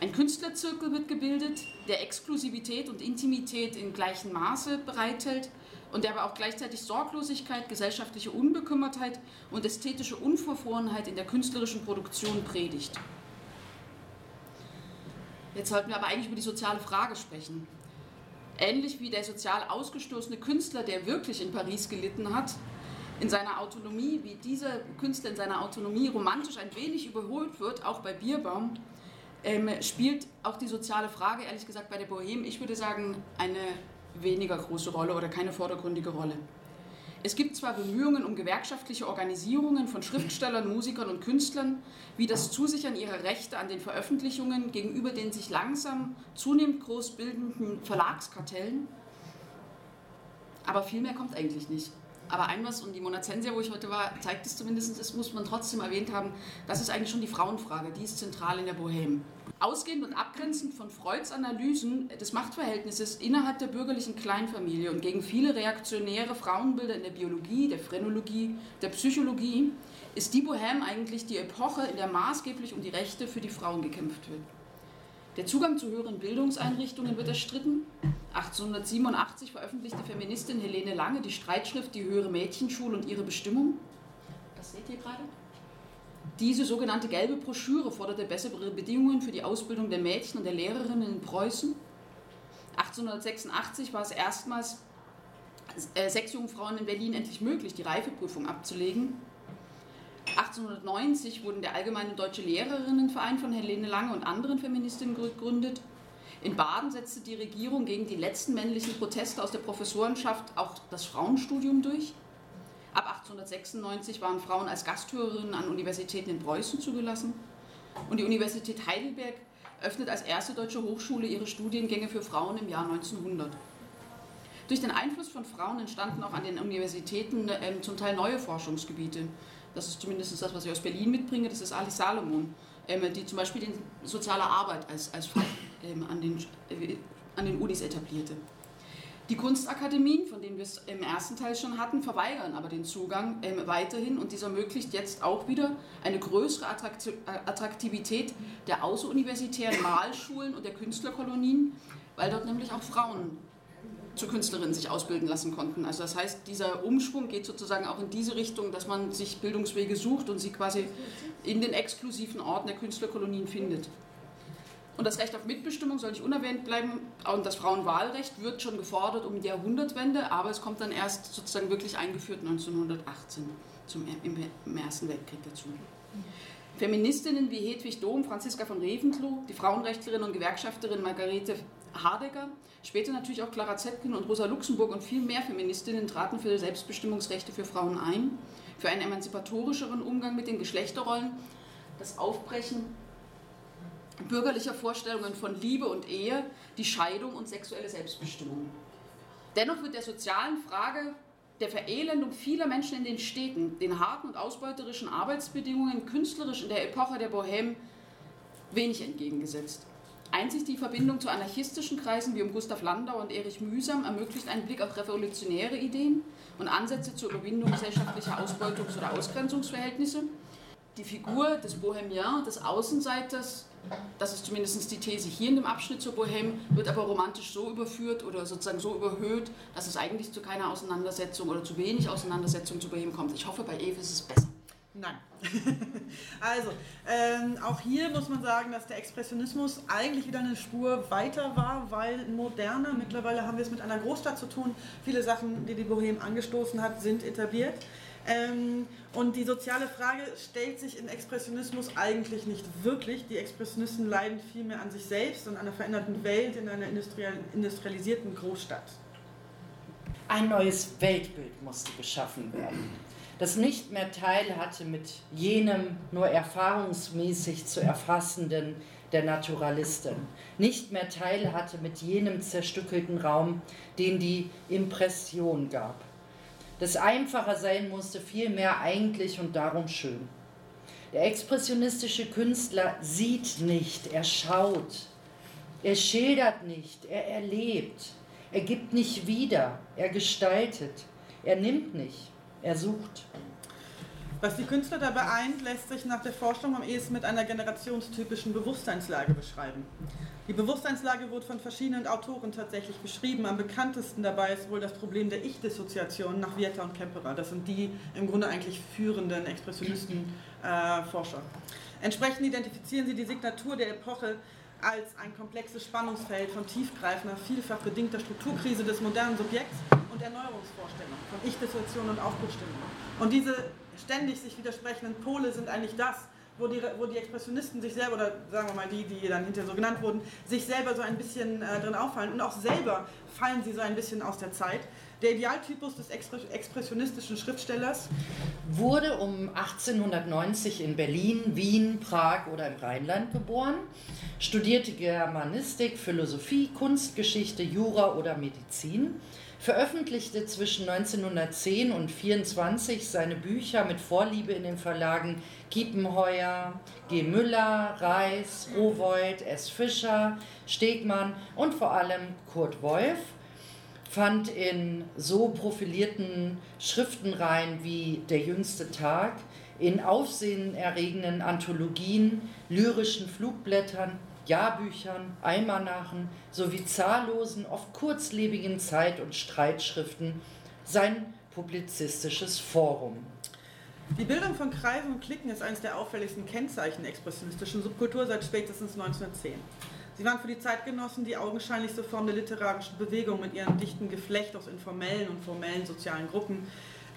Ein Künstlerzirkel wird gebildet, der Exklusivität und Intimität in gleichem Maße bereithält und der aber auch gleichzeitig Sorglosigkeit, gesellschaftliche Unbekümmertheit und ästhetische Unverfrorenheit in der künstlerischen Produktion predigt. Jetzt sollten wir aber eigentlich über die soziale Frage sprechen. Ähnlich wie der sozial ausgestoßene Künstler, der wirklich in Paris gelitten hat, in seiner Autonomie, wie dieser Künstler in seiner Autonomie romantisch ein wenig überholt wird, auch bei Bierbaum, ähm, spielt auch die soziale Frage, ehrlich gesagt, bei der Bohème, ich würde sagen, eine weniger große Rolle oder keine vordergründige Rolle. Es gibt zwar Bemühungen um gewerkschaftliche Organisierungen von Schriftstellern, Musikern und Künstlern, wie das Zusichern ihrer Rechte an den Veröffentlichungen gegenüber den sich langsam zunehmend groß bildenden Verlagskartellen, aber viel mehr kommt eigentlich nicht. Aber ein was, und die Monazensia, wo ich heute war, zeigt es zumindest, das muss man trotzdem erwähnt haben, das ist eigentlich schon die Frauenfrage, die ist zentral in der Bohème. Ausgehend und abgrenzend von Freuds Analysen des Machtverhältnisses innerhalb der bürgerlichen Kleinfamilie und gegen viele reaktionäre Frauenbilder in der Biologie, der Phrenologie, der Psychologie, ist die Bohème eigentlich die Epoche, in der maßgeblich um die Rechte für die Frauen gekämpft wird. Der Zugang zu höheren Bildungseinrichtungen wird erstritten. 1887 veröffentlichte Feministin Helene Lange die Streitschrift Die höhere Mädchenschule und ihre Bestimmung. Das seht ihr gerade. Diese sogenannte gelbe Broschüre forderte bessere Bedingungen für die Ausbildung der Mädchen und der Lehrerinnen in Preußen. 1886 war es erstmals äh, sechs Jungfrauen in Berlin endlich möglich, die Reifeprüfung abzulegen. 1890 wurden der Allgemeine Deutsche Lehrerinnenverein von Helene Lange und anderen Feministinnen gegründet. In Baden setzte die Regierung gegen die letzten männlichen Proteste aus der Professorenschaft auch das Frauenstudium durch. Ab 1896 waren Frauen als Gasthörerinnen an Universitäten in Preußen zugelassen. Und die Universität Heidelberg öffnet als erste deutsche Hochschule ihre Studiengänge für Frauen im Jahr 1900. Durch den Einfluss von Frauen entstanden auch an den Universitäten äh, zum Teil neue Forschungsgebiete das ist zumindest das, was ich aus Berlin mitbringe, das ist Alice Salomon, ähm, die zum Beispiel die soziale Arbeit als, als ähm, an, den, äh, an den Unis etablierte. Die Kunstakademien, von denen wir es im ersten Teil schon hatten, verweigern aber den Zugang ähm, weiterhin und dies ermöglicht jetzt auch wieder eine größere Attraktivität der außeruniversitären Malschulen und der Künstlerkolonien, weil dort nämlich auch Frauen zu Künstlerinnen sich ausbilden lassen konnten. Also das heißt, dieser Umschwung geht sozusagen auch in diese Richtung, dass man sich Bildungswege sucht und sie quasi in den exklusiven Orten der Künstlerkolonien findet. Und das Recht auf Mitbestimmung soll nicht unerwähnt bleiben. Und das Frauenwahlrecht wird schon gefordert um die Jahrhundertwende, aber es kommt dann erst sozusagen wirklich eingeführt 1918 zum, im, im Ersten Weltkrieg dazu. Feministinnen wie Hedwig Dohm, Franziska von Reventlow, die Frauenrechtlerin und Gewerkschafterin Margarete Hardecker, später natürlich auch Clara Zetkin und Rosa Luxemburg und viel mehr Feministinnen traten für Selbstbestimmungsrechte für Frauen ein, für einen emanzipatorischeren Umgang mit den Geschlechterrollen, das Aufbrechen bürgerlicher Vorstellungen von Liebe und Ehe, die Scheidung und sexuelle Selbstbestimmung. Dennoch wird der sozialen Frage der Verelendung vieler Menschen in den Städten, den harten und ausbeuterischen Arbeitsbedingungen künstlerisch in der Epoche der Bohème wenig entgegengesetzt. Einzig die Verbindung zu anarchistischen Kreisen wie um Gustav Landau und Erich Mühsam ermöglicht einen Blick auf revolutionäre Ideen und Ansätze zur Überwindung gesellschaftlicher Ausbeutungs- oder Ausgrenzungsverhältnisse. Die Figur des Bohemien, des Außenseiters, das ist zumindest die These hier in dem Abschnitt zur Bohème, wird aber romantisch so überführt oder sozusagen so überhöht, dass es eigentlich zu keiner Auseinandersetzung oder zu wenig Auseinandersetzung zu Bohème kommt. Ich hoffe, bei Eve ist es besser. Nein. also, ähm, auch hier muss man sagen, dass der Expressionismus eigentlich wieder eine Spur weiter war, weil moderner, mittlerweile haben wir es mit einer Großstadt zu tun. Viele Sachen, die die Bohème angestoßen hat, sind etabliert. Ähm, und die soziale Frage stellt sich im Expressionismus eigentlich nicht wirklich. Die Expressionisten leiden vielmehr an sich selbst und an einer veränderten Welt in einer industrialisierten Großstadt. Ein neues Weltbild musste geschaffen werden, das nicht mehr Teil hatte mit jenem nur erfahrungsmäßig zu erfassenden der Naturalisten, nicht mehr Teil hatte mit jenem zerstückelten Raum, den die Impression gab das einfacher sein musste, vielmehr eigentlich und darum schön. Der expressionistische Künstler sieht nicht, er schaut, er schildert nicht, er erlebt, er gibt nicht wieder, er gestaltet, er nimmt nicht, er sucht. Was die Künstler dabei eint, lässt sich nach der Forschung am ehesten mit einer generationstypischen Bewusstseinslage beschreiben. Die Bewusstseinslage wurde von verschiedenen Autoren tatsächlich beschrieben. Am bekanntesten dabei ist wohl das Problem der Ich-Dissoziation nach Vieta und Kemperer. Das sind die im Grunde eigentlich führenden Expressionisten-Forscher. Äh, Entsprechend identifizieren sie die Signatur der Epoche als ein komplexes Spannungsfeld von tiefgreifender, vielfach bedingter Strukturkrise des modernen Subjekts und Erneuerungsvorstellungen, von Ich-Dissoziation und Aufbruchstimmung. Und diese ständig sich widersprechenden Pole sind eigentlich das, wo die, wo die Expressionisten sich selber, oder sagen wir mal die, die dann hinterher so genannt wurden, sich selber so ein bisschen äh, drin auffallen. Und auch selber fallen sie so ein bisschen aus der Zeit. Der Idealtypus des expressionistischen Schriftstellers wurde um 1890 in Berlin, Wien, Prag oder im Rheinland geboren, studierte Germanistik, Philosophie, Kunstgeschichte, Jura oder Medizin veröffentlichte zwischen 1910 und 1924 seine Bücher mit Vorliebe in den Verlagen Kiepenheuer, G. Müller, Reis, Rowold, S. Fischer, Stegmann und vor allem Kurt Wolf fand in so profilierten Schriftenreihen wie Der jüngste Tag, in aufsehenerregenden Anthologien, lyrischen Flugblättern Jahrbüchern, Almanachen sowie zahllosen, oft kurzlebigen Zeit- und Streitschriften sein publizistisches Forum. Die Bildung von Kreisen und Klicken ist eines der auffälligsten Kennzeichen der expressionistischen Subkultur seit spätestens 1910. Sie waren für die Zeitgenossen die augenscheinlichste Form der literarischen Bewegung mit ihrem dichten Geflecht aus informellen und formellen sozialen Gruppen,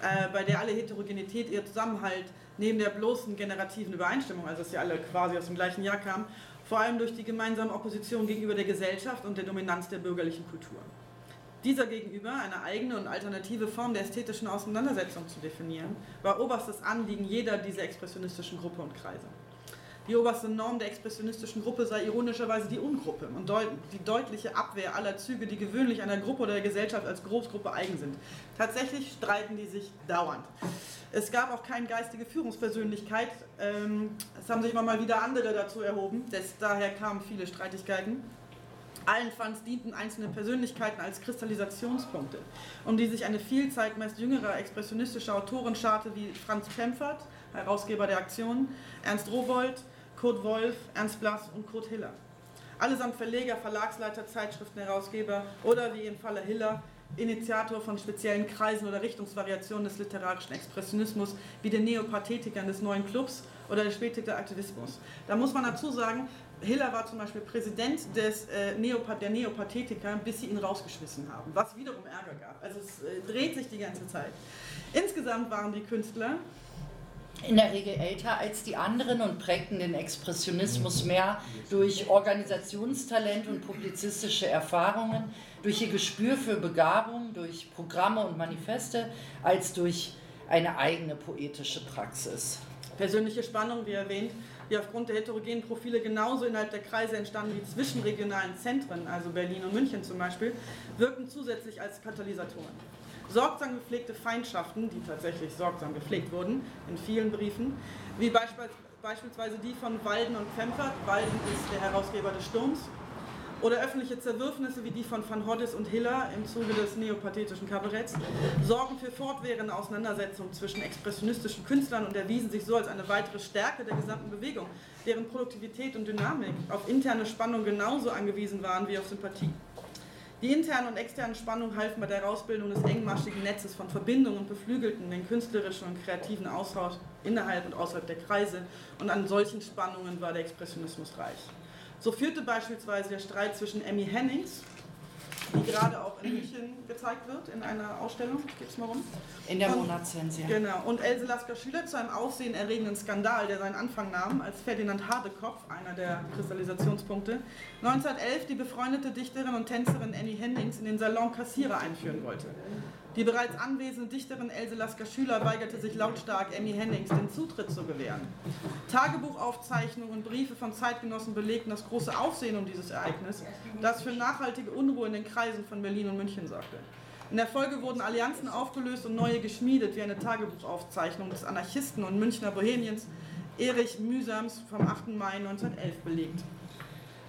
äh, bei der alle Heterogenität, ihr Zusammenhalt neben der bloßen generativen Übereinstimmung, also dass sie alle quasi aus dem gleichen Jahr kamen, vor allem durch die gemeinsame Opposition gegenüber der Gesellschaft und der Dominanz der bürgerlichen Kultur. Dieser gegenüber eine eigene und alternative Form der ästhetischen Auseinandersetzung zu definieren, war oberstes Anliegen jeder dieser expressionistischen Gruppe und Kreise. Die oberste Norm der expressionistischen Gruppe sei ironischerweise die Ungruppe und die deutliche Abwehr aller Züge, die gewöhnlich einer Gruppe oder der Gesellschaft als Großgruppe eigen sind. Tatsächlich streiten die sich dauernd. Es gab auch keine geistige Führungspersönlichkeit. Ähm, es haben sich immer mal wieder andere dazu erhoben. daher kamen viele Streitigkeiten. Allenfalls dienten einzelne Persönlichkeiten als Kristallisationspunkte, um die sich eine Vielzahl meist jüngerer expressionistischer Autoren scharte, wie Franz Pempfert, Herausgeber der Aktion, Ernst Rowold, Kurt Wolf, Ernst Blass und Kurt Hiller. Allesamt Verleger, Verlagsleiter, Zeitschriftenherausgeber oder wie im Falle Hiller Initiator von speziellen Kreisen oder Richtungsvariationen des literarischen Expressionismus, wie den Neopathetikern des neuen Clubs oder der spätige Aktivismus. Da muss man dazu sagen, Hiller war zum Beispiel Präsident des, äh, Neopath der Neopathetiker, bis sie ihn rausgeschmissen haben, was wiederum Ärger gab. Also es äh, dreht sich die ganze Zeit. Insgesamt waren die Künstler in der Regel älter als die anderen und prägten den Expressionismus mehr durch Organisationstalent und publizistische Erfahrungen, durch ihr Gespür für Begabung, durch Programme und Manifeste, als durch eine eigene poetische Praxis. Persönliche Spannung, wie erwähnt, die aufgrund der heterogenen Profile genauso innerhalb der Kreise entstanden wie zwischen regionalen Zentren, also Berlin und München zum Beispiel, wirken zusätzlich als Katalysatoren. Sorgsam gepflegte Feindschaften, die tatsächlich sorgsam gepflegt wurden in vielen Briefen, wie beispielsweise die von Walden und Pfemfert, Walden ist der Herausgeber des Sturms, oder öffentliche Zerwürfnisse wie die von Van Hoddes und Hiller im Zuge des neopathetischen Kabaretts sorgen für fortwährende Auseinandersetzungen zwischen expressionistischen Künstlern und erwiesen sich so als eine weitere Stärke der gesamten Bewegung, deren Produktivität und Dynamik auf interne Spannung genauso angewiesen waren wie auf Sympathie. Die internen und externen Spannungen halfen bei der Herausbildung des engmaschigen Netzes von Verbindungen und beflügelten den künstlerischen und kreativen Austausch innerhalb und außerhalb der Kreise. Und an solchen Spannungen war der Expressionismus reich. So führte beispielsweise der Streit zwischen Emmy Hennings, die gerade auch in München gezeigt wird in einer Ausstellung. Geht's mal rum? In der Monatssense. Genau. Und Else Lasker Schüler zu einem aufsehenerregenden Skandal, der seinen Anfang nahm, als Ferdinand Hardekopf, einer der Kristallisationspunkte, 1911 die befreundete Dichterin und Tänzerin Annie Hennings in den Salon Kassierer einführen wollte. Die bereits anwesende Dichterin Else Lasker Schüler weigerte sich lautstark, Emmy Hennings den Zutritt zu gewähren. Tagebuchaufzeichnungen und Briefe von Zeitgenossen belegten das große Aufsehen um dieses Ereignis, das für nachhaltige Unruhe in den Kreisen von Berlin und München sorgte. In der Folge wurden Allianzen aufgelöst und neue geschmiedet, wie eine Tagebuchaufzeichnung des Anarchisten und Münchner Bohemiens Erich Mühsams vom 8. Mai 1911 belegt.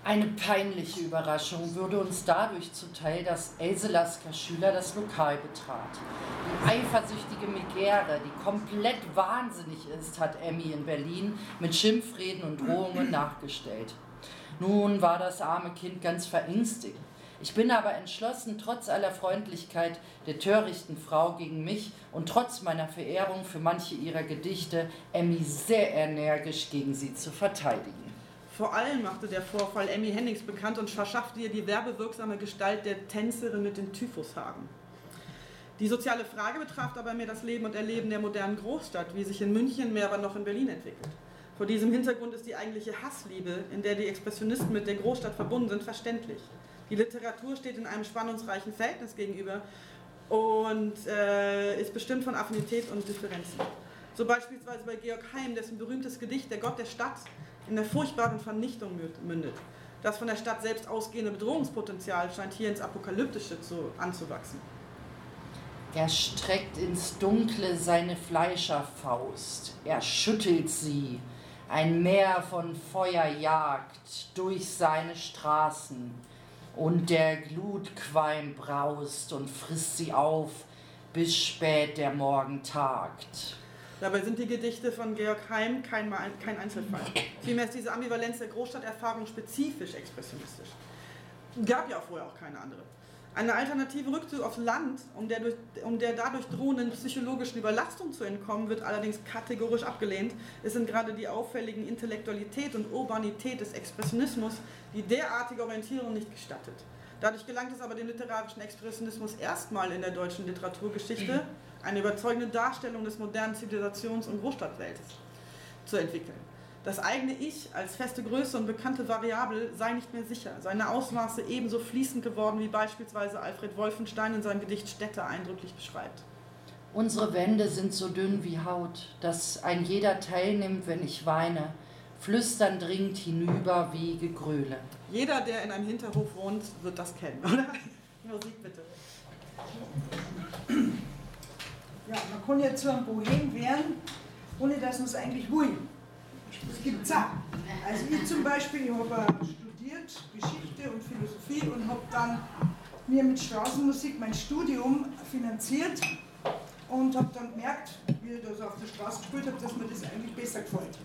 Eine peinliche Überraschung würde uns dadurch zuteil, dass Else Lasker Schüler das Lokal betrat. Die eifersüchtige Megere, die komplett wahnsinnig ist, hat Emmy in Berlin mit Schimpfreden und Drohungen nachgestellt. Nun war das arme Kind ganz verängstigt. Ich bin aber entschlossen, trotz aller Freundlichkeit der törichten Frau gegen mich und trotz meiner Verehrung für manche ihrer Gedichte, Emmy sehr energisch gegen sie zu verteidigen. Vor allem machte der Vorfall Emmy Hennings bekannt und verschaffte ihr die werbewirksame Gestalt der Tänzerin mit den Typhushaaren. Die soziale Frage betraf dabei mehr das Leben und Erleben der modernen Großstadt, wie sich in München, mehr aber noch in Berlin entwickelt. Vor diesem Hintergrund ist die eigentliche Hassliebe, in der die Expressionisten mit der Großstadt verbunden sind, verständlich. Die Literatur steht in einem spannungsreichen Verhältnis gegenüber und äh, ist bestimmt von Affinität und Differenzen. So beispielsweise bei Georg Heim, dessen berühmtes Gedicht Der Gott der Stadt in der furchtbaren Vernichtung mündet. Das von der Stadt selbst ausgehende Bedrohungspotenzial scheint hier ins Apokalyptische zu, anzuwachsen. Er streckt ins Dunkle seine Fleischerfaust, er schüttelt sie, ein Meer von Feuer jagt durch seine Straßen, und der Glutqualm braust und frisst sie auf, bis spät der Morgen tagt. Dabei sind die Gedichte von Georg Heim kein, kein Einzelfall. Vielmehr ist diese Ambivalenz der Großstadterfahrung spezifisch expressionistisch. Gab ja auch vorher auch keine andere. Eine alternative Rückzug aufs Land, um der, durch, um der dadurch drohenden psychologischen Überlastung zu entkommen, wird allerdings kategorisch abgelehnt. Es sind gerade die auffälligen Intellektualität und Urbanität des Expressionismus, die derartige Orientierung nicht gestattet. Dadurch gelangt es aber dem literarischen Expressionismus erstmal in der deutschen Literaturgeschichte eine überzeugende Darstellung des modernen Zivilisations- und Großstadtweltes zu entwickeln. Das eigene Ich als feste Größe und bekannte Variable sei nicht mehr sicher, seine Ausmaße ebenso fließend geworden, wie beispielsweise Alfred Wolfenstein in seinem Gedicht Städte eindrücklich beschreibt. Unsere Wände sind so dünn wie Haut, dass ein jeder teilnimmt, wenn ich weine. Flüstern dringt hinüber wie Gegröle. Jeder, der in einem Hinterhof wohnt, wird das kennen, oder? Musik bitte. Ja, man kann ja zu einem Bohem werden, ohne dass man es eigentlich will. Das gibt es auch. Also ich zum Beispiel, ich habe studiert Geschichte und Philosophie und habe dann mir mit Straßenmusik mein Studium finanziert und habe dann gemerkt, wie ich das auf der Straße gespielt habe, dass mir das eigentlich besser gefällt.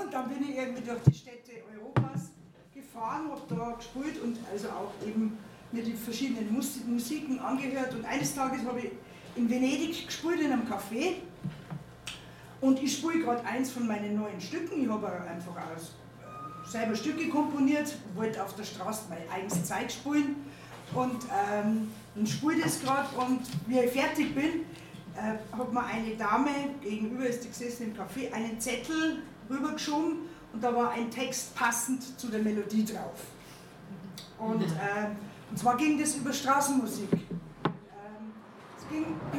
Und dann bin ich irgendwie durch die Städte Europas gefahren, habe da gespielt und also auch eben mir die verschiedenen Musiken angehört und eines Tages habe ich in Venedig gespielt in einem Café und ich spiele gerade eins von meinen neuen Stücken. Ich habe einfach aus, äh, selber Stücke komponiert, wollte auf der Straße mein eigenes Zeug spielen und ähm, spiele das gerade und wie ich fertig bin, äh, hat mir eine Dame, gegenüber ist die gesessen im Café, einen Zettel rübergeschoben und da war ein Text passend zu der Melodie drauf. Und, äh, und zwar ging das über Straßenmusik.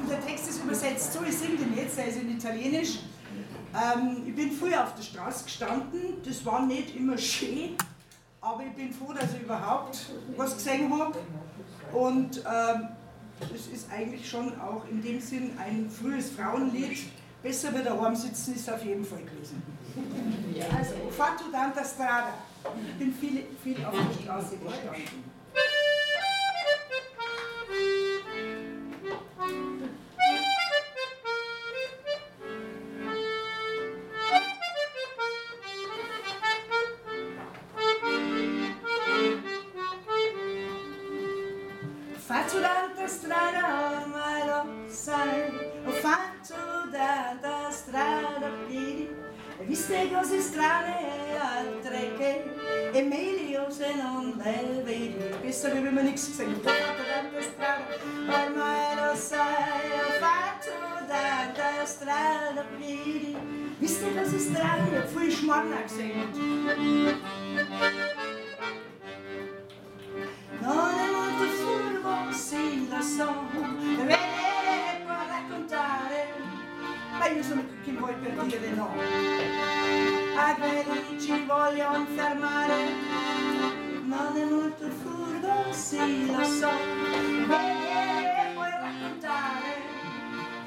Der Text ist übersetzt so, ich singe den jetzt, der ist in Italienisch. Ähm, ich bin früher auf der Straße gestanden, das war nicht immer schön, aber ich bin froh, dass ich überhaupt was gesehen habe. Und ähm, ist eigentlich schon auch in dem Sinn ein frühes Frauenlied. Besser wie daheim sitzen ist auf jeden Fall gewesen. Also, Fatto tanta strada. Ich bin viel, viel auf der Straße gestanden. Vedi. Questo che abbiamo nichts gesehen. Ho fatto tanta strada, ormai lo sai, ho fatto tanta strada a piedi, viste cose strane e viel Schmarrn gesehen. Non è molto furbo, sì lo so, vedere può raccontare, ma io sono chi vuoi per dire no. A quelli ci vogliono fermare, Non e molto furbo, si lo so Bene, puoi raccontare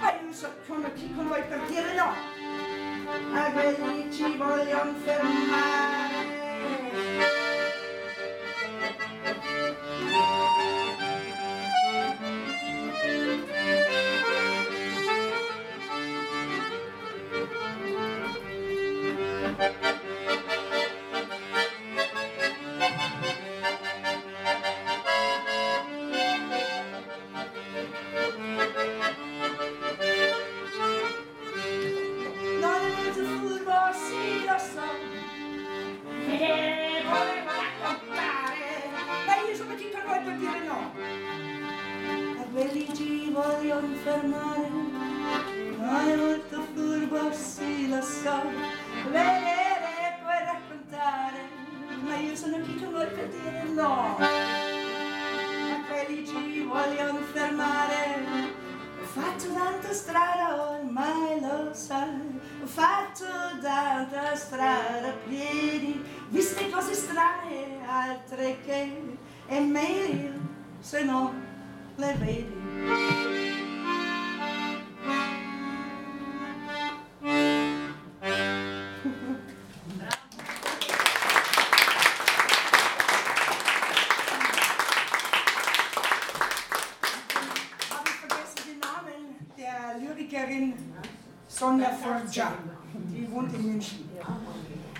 Hai Aiuto come chi con voi per dire no? A quelli ci vogliono fermare Forja. Die wohnt in München.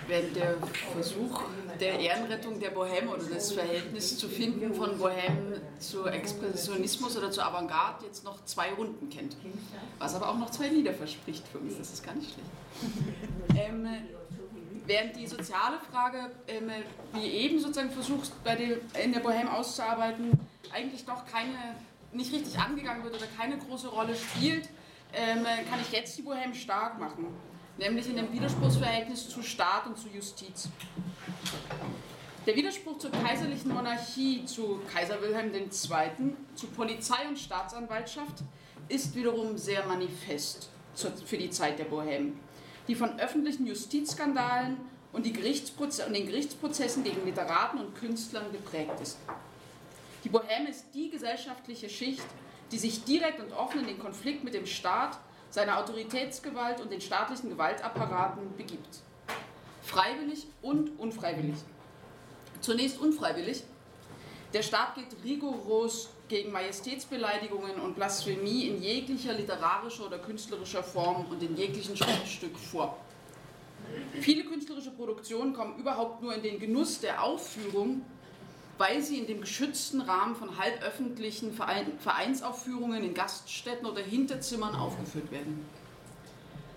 Wenn der Versuch der Ehrenrettung der Bohème oder das Verhältnis zu finden von Bohème zu Expressionismus oder zu Avantgarde jetzt noch zwei Runden kennt. Was aber auch noch zwei Lieder verspricht für uns, das ist gar nicht schlecht. Ähm, während die soziale Frage, ähm, wie eben sozusagen versucht, bei dem, in der Bohème auszuarbeiten, eigentlich doch keine, nicht richtig angegangen wird oder keine große Rolle spielt, ähm, kann ich jetzt die Bohème stark machen. Nämlich in dem Widerspruchsverhältnis zu Staat und zu Justiz. Der Widerspruch zur kaiserlichen Monarchie, zu Kaiser Wilhelm II., zu Polizei und Staatsanwaltschaft ist wiederum sehr manifest für die Zeit der Bohème, die von öffentlichen Justizskandalen und, und den Gerichtsprozessen gegen Literaten und Künstlern geprägt ist. Die Bohème ist die gesellschaftliche Schicht, die sich direkt und offen in den Konflikt mit dem Staat, seiner Autoritätsgewalt und den staatlichen Gewaltapparaten begibt. Freiwillig und unfreiwillig. Zunächst unfreiwillig. Der Staat geht rigoros gegen Majestätsbeleidigungen und Blasphemie in jeglicher literarischer oder künstlerischer Form und in jeglichen Schriftstück vor. Viele künstlerische Produktionen kommen überhaupt nur in den Genuss der Aufführung, weil sie in dem geschützten Rahmen von halböffentlichen Verein Vereinsaufführungen in Gaststätten oder Hinterzimmern aufgeführt werden.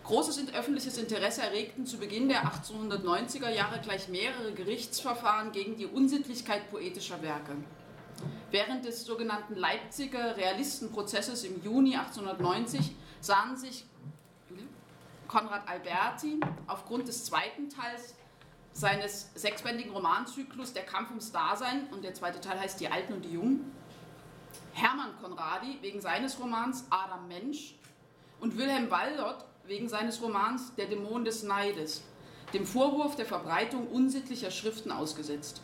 Großes öffentliches Interesse erregten zu Beginn der 1890er Jahre gleich mehrere Gerichtsverfahren gegen die Unsittlichkeit poetischer Werke. Während des sogenannten Leipziger Realistenprozesses im Juni 1890 sahen sich Konrad Alberti aufgrund des zweiten Teils seines sechsbändigen Romanzyklus Der Kampf ums Dasein und der zweite Teil heißt Die Alten und die Jungen, Hermann Konradi wegen seines Romans Adam Mensch und Wilhelm Waldott wegen seines Romans Der Dämon des Neides, dem Vorwurf der Verbreitung unsittlicher Schriften ausgesetzt.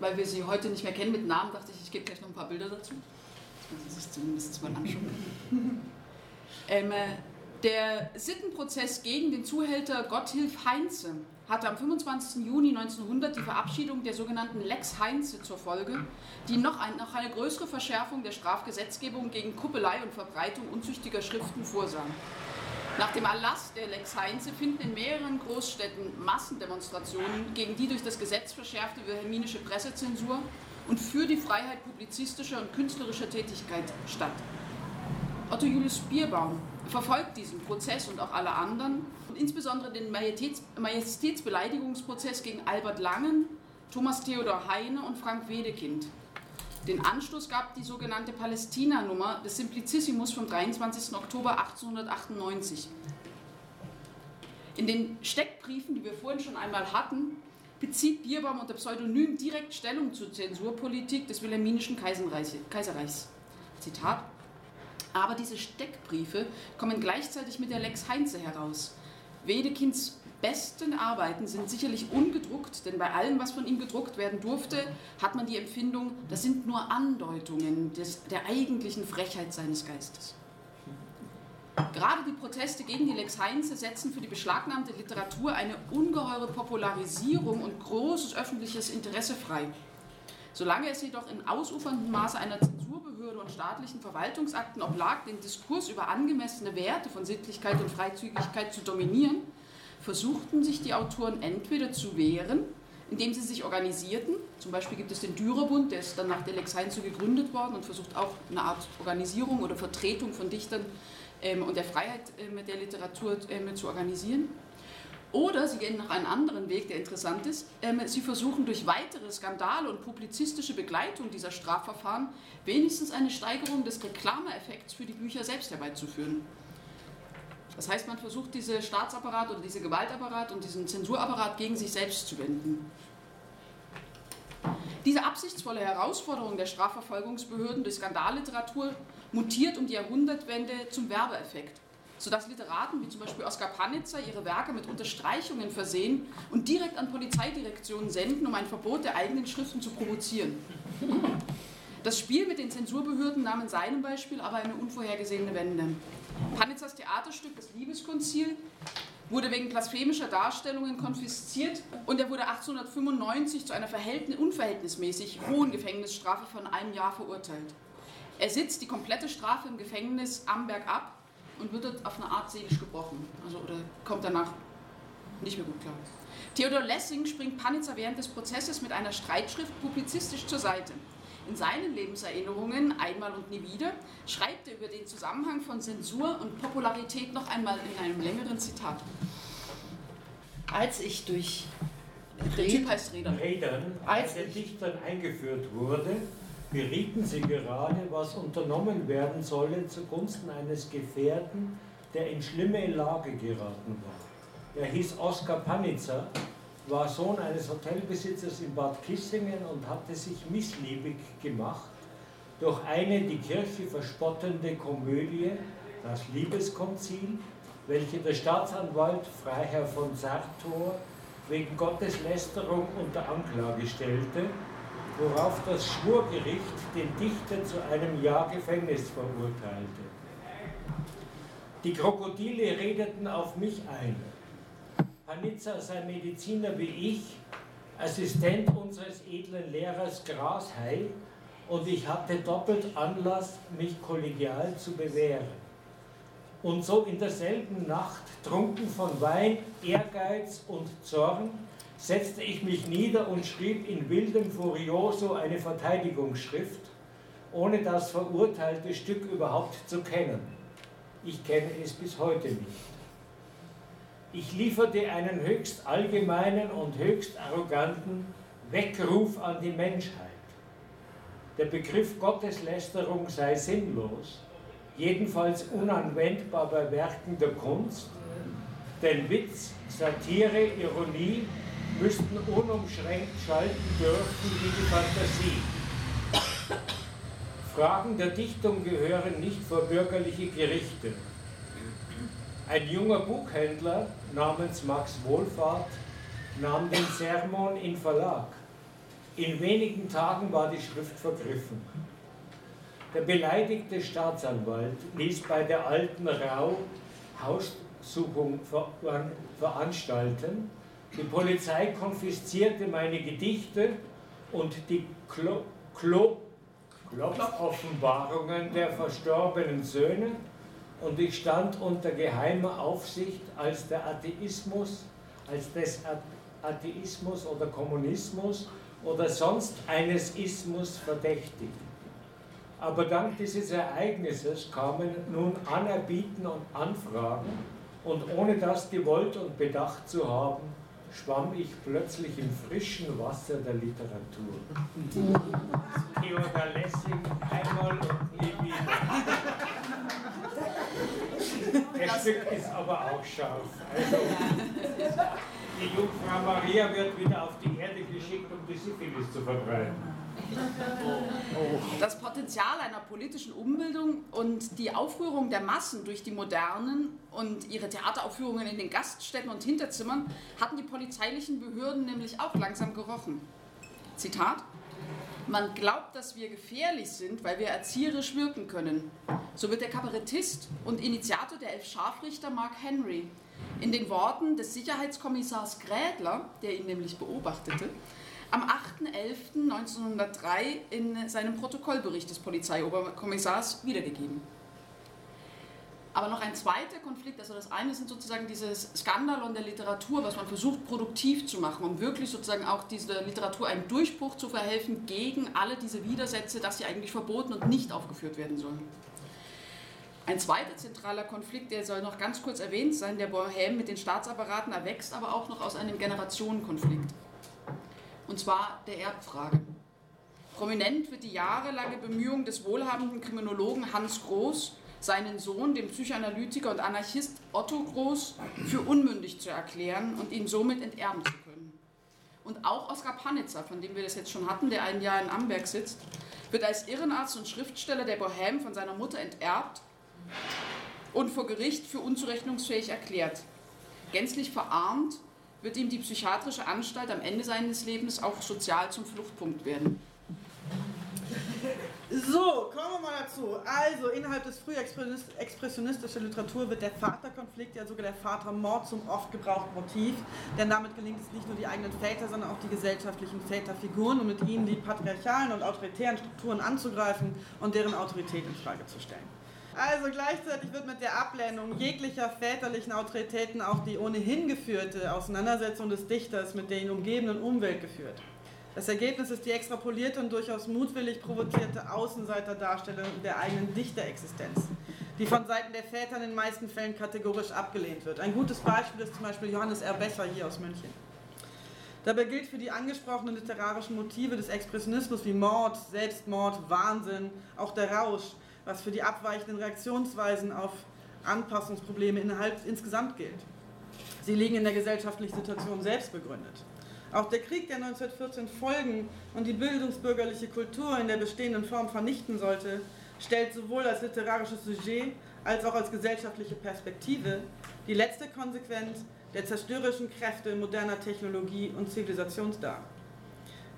Weil wir sie heute nicht mehr kennen mit Namen, dachte ich, ich gebe gleich noch ein paar Bilder dazu. sie sich zumindest mal anschauen ähm, äh, der Sittenprozess gegen den Zuhälter Gotthilf Heinze hatte am 25. Juni 1900 die Verabschiedung der sogenannten Lex Heinze zur Folge, die noch, ein, noch eine größere Verschärfung der Strafgesetzgebung gegen Kuppelei und Verbreitung unzüchtiger Schriften vorsah. Nach dem Erlass der Lex Heinze finden in mehreren Großstädten Massendemonstrationen gegen die durch das Gesetz verschärfte wilhelminische Pressezensur und für die Freiheit publizistischer und künstlerischer Tätigkeit statt. Otto Julius Bierbaum verfolgt diesen Prozess und auch alle anderen, insbesondere den Majestäts Majestätsbeleidigungsprozess gegen Albert Langen, Thomas Theodor Heine und Frank Wedekind. Den Anstoß gab die sogenannte Palästina-Nummer des Simplicissimus vom 23. Oktober 1898. In den Steckbriefen, die wir vorhin schon einmal hatten, bezieht Bierbaum unter Pseudonym direkt Stellung zur Zensurpolitik des Wilhelminischen Kaiserreichs. Zitat. Aber diese Steckbriefe kommen gleichzeitig mit der Lex Heinze heraus. Wedekinds besten Arbeiten sind sicherlich ungedruckt, denn bei allem, was von ihm gedruckt werden durfte, hat man die Empfindung, das sind nur Andeutungen des, der eigentlichen Frechheit seines Geistes. Gerade die Proteste gegen die Lex Heinze setzen für die beschlagnahmte Literatur eine ungeheure Popularisierung und großes öffentliches Interesse frei. Solange es jedoch in ausuferndem Maße einer Zensurbehörde und staatlichen Verwaltungsakten oblag, den Diskurs über angemessene Werte von Sittlichkeit und Freizügigkeit zu dominieren, versuchten sich die Autoren entweder zu wehren, indem sie sich organisierten. Zum Beispiel gibt es den Dürerbund, der ist dann nach der Lex Heinze gegründet worden und versucht auch eine Art Organisierung oder Vertretung von Dichtern ähm, und der Freiheit äh, der Literatur äh, zu organisieren. Oder sie gehen noch einen anderen Weg, der interessant ist. Ähm, sie versuchen durch weitere Skandale und publizistische Begleitung dieser Strafverfahren wenigstens eine Steigerung des Reklameeffekts für die Bücher selbst herbeizuführen. Das heißt, man versucht, diese Staatsapparat oder diese Gewaltapparat und diesen Zensurapparat gegen sich selbst zu wenden. Diese absichtsvolle Herausforderung der Strafverfolgungsbehörden durch Skandalliteratur mutiert um die Jahrhundertwende zum Werbeeffekt, sodass Literaten wie zum Beispiel Oskar Panitzer ihre Werke mit Unterstreichungen versehen und direkt an Polizeidirektionen senden, um ein Verbot der eigenen Schriften zu provozieren. Das Spiel mit den Zensurbehörden nahm in seinem Beispiel aber eine unvorhergesehene Wende. Panitzers Theaterstück Das Liebeskonzil wurde wegen blasphemischer Darstellungen konfisziert und er wurde 1895 zu einer unverhältnismäßig hohen Gefängnisstrafe von einem Jahr verurteilt. Er sitzt die komplette Strafe im Gefängnis Amberg ab und wird dort auf eine Art seelisch gebrochen. Also, oder kommt danach nicht mehr gut klar. Theodor Lessing springt Panitzer während des Prozesses mit einer Streitschrift publizistisch zur Seite. In seinen Lebenserinnerungen Einmal und nie wieder schreibt er über den Zusammenhang von Zensur und Popularität noch einmal in einem längeren Zitat. Als ich durch der Typ heißt Rädern. Rädern als den Dichtern eingeführt wurde, berieten sie gerade, was unternommen werden solle zugunsten eines Gefährten, der in schlimme Lage geraten war. Er hieß Oskar Panitzer war Sohn eines Hotelbesitzers in Bad Kissingen und hatte sich missliebig gemacht durch eine die Kirche verspottende Komödie, das Liebeskonzil, welche der Staatsanwalt Freiherr von Sartor wegen Gotteslästerung unter Anklage stellte, worauf das Schwurgericht den Dichter zu einem Jahr Gefängnis verurteilte. Die Krokodile redeten auf mich ein. Panizza sei Mediziner wie ich, Assistent unseres edlen Lehrers Grashey und ich hatte doppelt Anlass, mich kollegial zu bewähren. Und so in derselben Nacht, trunken von Wein, Ehrgeiz und Zorn, setzte ich mich nieder und schrieb in wildem Furioso eine Verteidigungsschrift, ohne das verurteilte Stück überhaupt zu kennen. Ich kenne es bis heute nicht. Ich lieferte einen höchst allgemeinen und höchst arroganten Weckruf an die Menschheit. Der Begriff Gotteslästerung sei sinnlos. jedenfalls unanwendbar bei Werken der Kunst, denn Witz, Satire, Ironie müssten unumschränkt schalten dürfen wie die Fantasie. Fragen der Dichtung gehören nicht vor bürgerliche Gerichte. Ein junger Buchhändler namens Max Wohlfahrt nahm den Sermon in Verlag. In wenigen Tagen war die Schrift vergriffen. Der beleidigte Staatsanwalt ließ bei der alten Rau Haussuchung veranstalten. Die Polizei konfiszierte meine Gedichte und die Klo Klo der verstorbenen Söhne und ich stand unter geheimer Aufsicht, als der Atheismus, als des Atheismus oder Kommunismus oder sonst eines Ismus verdächtigt. Aber dank dieses Ereignisses kamen nun Anerbieten und Anfragen und ohne das gewollt und bedacht zu haben, schwamm ich plötzlich im frischen Wasser der Literatur. Theodor Lessing einmal und nie wieder. Das Stück ist aber auch scharf. Also, die Jungfrau Maria wird wieder auf die Erde geschickt, um die Syphilis zu verbreiten. Das Potenzial einer politischen Umbildung und die Aufrührung der Massen durch die Modernen und ihre Theateraufführungen in den Gaststätten und Hinterzimmern hatten die polizeilichen Behörden nämlich auch langsam gerochen. Zitat. Man glaubt, dass wir gefährlich sind, weil wir erzieherisch wirken können. So wird der Kabarettist und Initiator der elf Scharfrichter Mark Henry in den Worten des Sicherheitskommissars Grädler, der ihn nämlich beobachtete, am 8.11.1903 in seinem Protokollbericht des Polizeioberkommissars wiedergegeben. Aber noch ein zweiter Konflikt, also das eine sind sozusagen dieses Skandalon der Literatur, was man versucht produktiv zu machen, um wirklich sozusagen auch dieser Literatur einen Durchbruch zu verhelfen gegen alle diese Widersätze, dass sie eigentlich verboten und nicht aufgeführt werden sollen. Ein zweiter zentraler Konflikt, der soll noch ganz kurz erwähnt sein, der Bohem mit den Staatsapparaten erwächst aber auch noch aus einem Generationenkonflikt und zwar der Erbfrage. Prominent wird die jahrelange Bemühung des wohlhabenden Kriminologen Hans Groß, seinen Sohn, den Psychoanalytiker und Anarchist Otto Groß, für unmündig zu erklären und ihn somit enterben zu können. Und auch Oskar Panitzer, von dem wir das jetzt schon hatten, der ein Jahr in Amberg sitzt, wird als Irrenarzt und Schriftsteller der Bohème von seiner Mutter enterbt und vor Gericht für unzurechnungsfähig erklärt. Gänzlich verarmt wird ihm die psychiatrische Anstalt am Ende seines Lebens auch sozial zum Fluchtpunkt werden. So, kommen wir mal dazu. Also, innerhalb des frühexpressionistischen Literatur wird der Vaterkonflikt, ja sogar der Vatermord zum oft gebrauchten Motiv. Denn damit gelingt es nicht nur die eigenen Väter, sondern auch die gesellschaftlichen Väterfiguren, um mit ihnen die patriarchalen und autoritären Strukturen anzugreifen und deren Autorität in Frage zu stellen. Also gleichzeitig wird mit der Ablehnung jeglicher väterlichen Autoritäten auch die ohnehin geführte Auseinandersetzung des Dichters mit der ihn umgebenden Umwelt geführt. Das Ergebnis ist die extrapolierte und durchaus mutwillig provozierte Außenseiterdarstellung der eigenen Dichterexistenz, die von Seiten der Väter in den meisten Fällen kategorisch abgelehnt wird. Ein gutes Beispiel ist zum Beispiel Johannes R. Hier aus München. Dabei gilt für die angesprochenen literarischen Motive des Expressionismus wie Mord, Selbstmord, Wahnsinn, auch der Rausch, was für die abweichenden Reaktionsweisen auf Anpassungsprobleme innerhalb insgesamt gilt. Sie liegen in der gesellschaftlichen Situation selbst begründet. Auch der Krieg, der 1914 folgen und die bildungsbürgerliche Kultur in der bestehenden Form vernichten sollte, stellt sowohl als literarisches Sujet als auch als gesellschaftliche Perspektive die letzte Konsequenz der zerstörerischen Kräfte moderner Technologie und Zivilisation dar.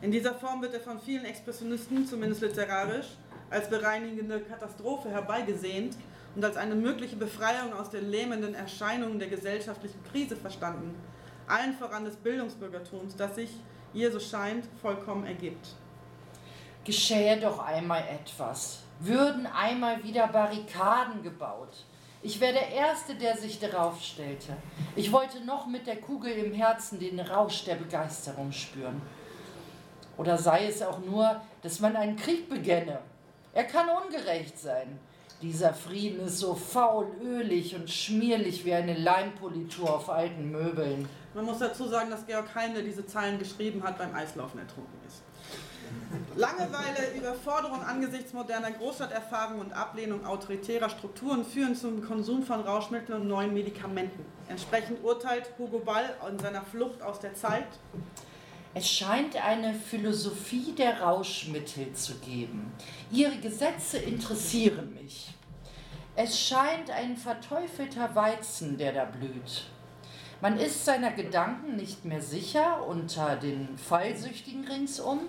In dieser Form wird er von vielen Expressionisten, zumindest literarisch, als bereinigende Katastrophe herbeigesehnt und als eine mögliche Befreiung aus den lähmenden Erscheinungen der gesellschaftlichen Krise verstanden, allen voran des Bildungsbürgertums, das sich, ihr so scheint, vollkommen ergibt. Geschähe doch einmal etwas. Würden einmal wieder Barrikaden gebaut. Ich wäre der Erste, der sich darauf stellte. Ich wollte noch mit der Kugel im Herzen den Rausch der Begeisterung spüren. Oder sei es auch nur, dass man einen Krieg begänne er kann ungerecht sein. Dieser Frieden ist so faul, ölig und schmierlich wie eine Leimpolitur auf alten Möbeln. Man muss dazu sagen, dass Georg Heine diese Zeilen geschrieben hat, beim Eislaufen ertrunken ist. Langeweile, Überforderung angesichts moderner Großstadterfahrung und Ablehnung autoritärer Strukturen führen zum Konsum von Rauschmitteln und neuen Medikamenten. Entsprechend urteilt Hugo Ball in seiner Flucht aus der Zeit. Es scheint eine Philosophie der Rauschmittel zu geben. Ihre Gesetze interessieren mich. Es scheint ein verteufelter Weizen, der da blüht. Man ist seiner Gedanken nicht mehr sicher unter den Fallsüchtigen ringsum.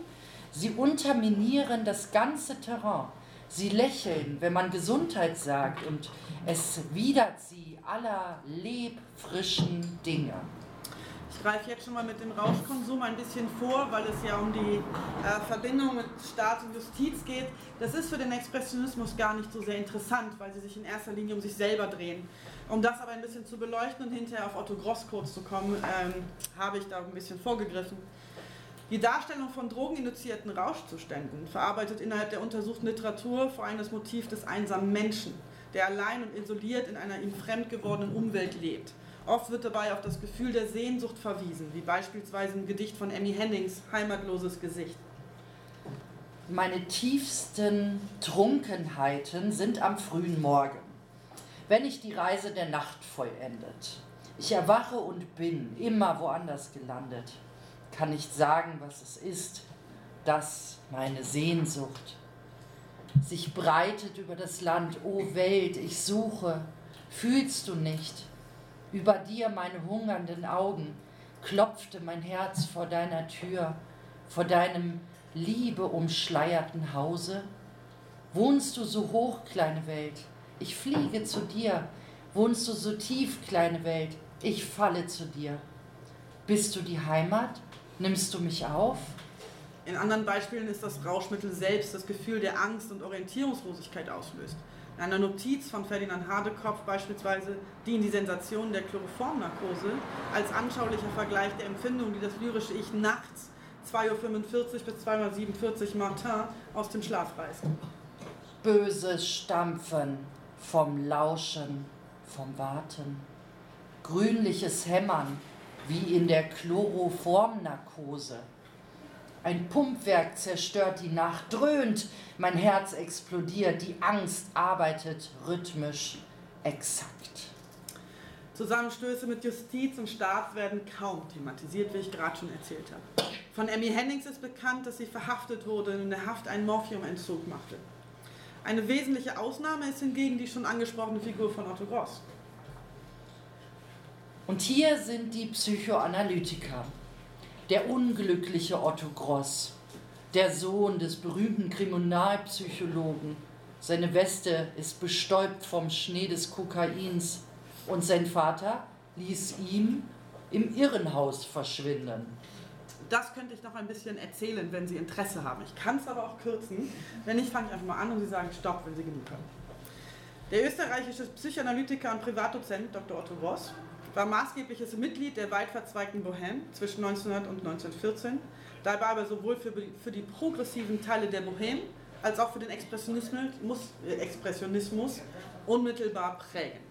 Sie unterminieren das ganze Terrain. Sie lächeln, wenn man Gesundheit sagt, und es widert sie aller lebfrischen Dinge. Ich greife jetzt schon mal mit dem Rauschkonsum ein bisschen vor, weil es ja um die äh, Verbindung mit Staat und Justiz geht. Das ist für den Expressionismus gar nicht so sehr interessant, weil sie sich in erster Linie um sich selber drehen. Um das aber ein bisschen zu beleuchten und hinterher auf Otto Gross kurz zu kommen, ähm, habe ich da ein bisschen vorgegriffen. Die Darstellung von drogeninduzierten Rauschzuständen verarbeitet innerhalb der untersuchten Literatur vor allem das Motiv des einsamen Menschen, der allein und isoliert in einer ihm fremd gewordenen Umwelt lebt. Oft wird dabei auf das Gefühl der Sehnsucht verwiesen, wie beispielsweise im Gedicht von Emmy Hennings Heimatloses Gesicht. Meine tiefsten Trunkenheiten sind am frühen Morgen, wenn ich die Reise der Nacht vollendet. Ich erwache und bin immer woanders gelandet kann nicht sagen, was es ist, dass meine Sehnsucht sich breitet über das Land. O Welt, ich suche, fühlst du nicht? Über dir meine hungernden Augen klopfte mein Herz vor deiner Tür, vor deinem liebeumschleierten Hause. Wohnst du so hoch, kleine Welt? Ich fliege zu dir. Wohnst du so tief, kleine Welt? Ich falle zu dir. Bist du die Heimat? Nimmst du mich auf? In anderen Beispielen ist das Rauschmittel selbst das Gefühl der Angst und Orientierungslosigkeit auslöst. In einer Notiz von Ferdinand Hardekopf beispielsweise dienen die Sensationen der Chloroformnarkose als anschaulicher Vergleich der Empfindung, die das lyrische Ich nachts 2.45 Uhr bis 2.47 Uhr Martin aus dem Schlaf reißt. Böses Stampfen vom Lauschen, vom Warten, grünliches Hämmern wie in der Chloroformnarkose. Ein Pumpwerk zerstört die Nacht, dröhnt, mein Herz explodiert, die Angst arbeitet rhythmisch exakt. Zusammenstöße mit Justiz und Staat werden kaum thematisiert, wie ich gerade schon erzählt habe. Von Emmy Hennings ist bekannt, dass sie verhaftet wurde und in der Haft einen Morphiumentzug machte. Eine wesentliche Ausnahme ist hingegen die schon angesprochene Figur von Otto Gross. Und hier sind die Psychoanalytiker. Der unglückliche Otto Gross, der Sohn des berühmten Kriminalpsychologen. Seine Weste ist bestäubt vom Schnee des Kokains und sein Vater ließ ihm im Irrenhaus verschwinden. Das könnte ich noch ein bisschen erzählen, wenn Sie Interesse haben. Ich kann es aber auch kürzen. Wenn nicht, fange ich einfach mal an und Sie sagen Stopp, wenn Sie genug haben. Der österreichische Psychoanalytiker und Privatdozent Dr. Otto Gross war maßgebliches Mitglied der weit verzweigten Bohème zwischen 1900 und 1914, dabei aber sowohl für, für die progressiven Teile der Bohème als auch für den Expressionismus, äh, Expressionismus unmittelbar prägend.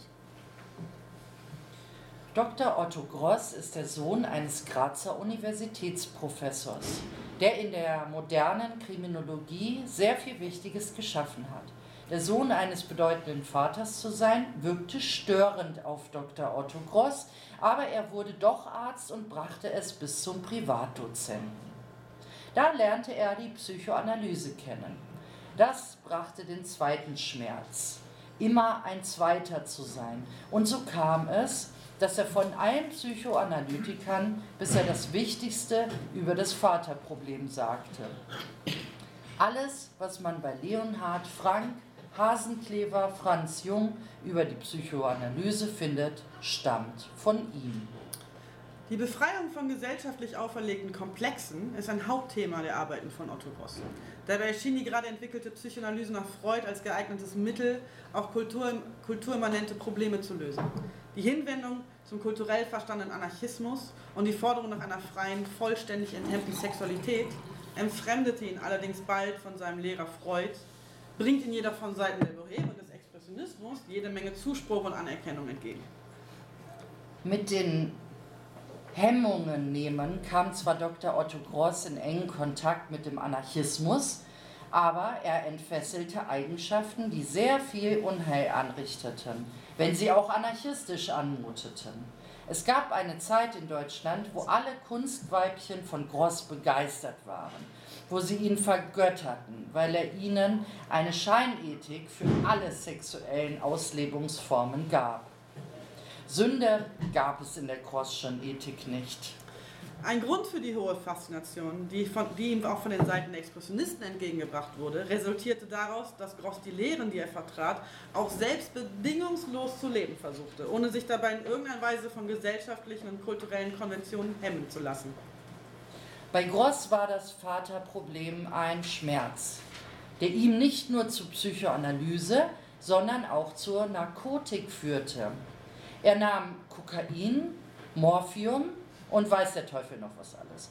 Dr. Otto Gross ist der Sohn eines Grazer Universitätsprofessors, der in der modernen Kriminologie sehr viel Wichtiges geschaffen hat. Der Sohn eines bedeutenden Vaters zu sein, wirkte störend auf Dr. Otto Gross, aber er wurde doch Arzt und brachte es bis zum Privatdozenten. Da lernte er die Psychoanalyse kennen. Das brachte den zweiten Schmerz, immer ein Zweiter zu sein. Und so kam es, dass er von allen Psychoanalytikern bisher das Wichtigste über das Vaterproblem sagte. Alles, was man bei Leonhard Frank, Hasenklever Franz Jung über die Psychoanalyse findet, stammt von ihm. Die Befreiung von gesellschaftlich auferlegten Komplexen ist ein Hauptthema der Arbeiten von Otto Ross. Dabei schien die gerade entwickelte Psychoanalyse nach Freud als geeignetes Mittel, auch kultur, kulturimmanente Probleme zu lösen. Die Hinwendung zum kulturell verstandenen Anarchismus und die Forderung nach einer freien, vollständig enthemmten Sexualität entfremdete ihn allerdings bald von seinem Lehrer Freud bringt ihn jedoch von Seiten der und des Expressionismus jede Menge Zuspruch und Anerkennung entgegen. Mit den Hemmungen nehmen, kam zwar Dr. Otto Gross in engen Kontakt mit dem Anarchismus, aber er entfesselte Eigenschaften, die sehr viel Unheil anrichteten, wenn sie auch anarchistisch anmuteten. Es gab eine Zeit in Deutschland, wo alle Kunstweibchen von Gross begeistert waren, wo sie ihn vergötterten, weil er ihnen eine Scheinethik für alle sexuellen Auslebungsformen gab. Sünde gab es in der Grossschen Ethik nicht. Ein Grund für die hohe Faszination, die, von, die, ihm auch von den Seiten der Expressionisten entgegengebracht wurde, resultierte daraus, dass Gross die Lehren, die er vertrat, auch selbst bedingungslos zu leben versuchte, ohne sich dabei in irgendeiner Weise von gesellschaftlichen und kulturellen Konventionen hemmen zu lassen. Bei Gross war das Vaterproblem ein Schmerz, der ihm nicht nur zur Psychoanalyse, sondern auch zur Narkotik führte. Er nahm Kokain, Morphium und weiß der Teufel noch was alles.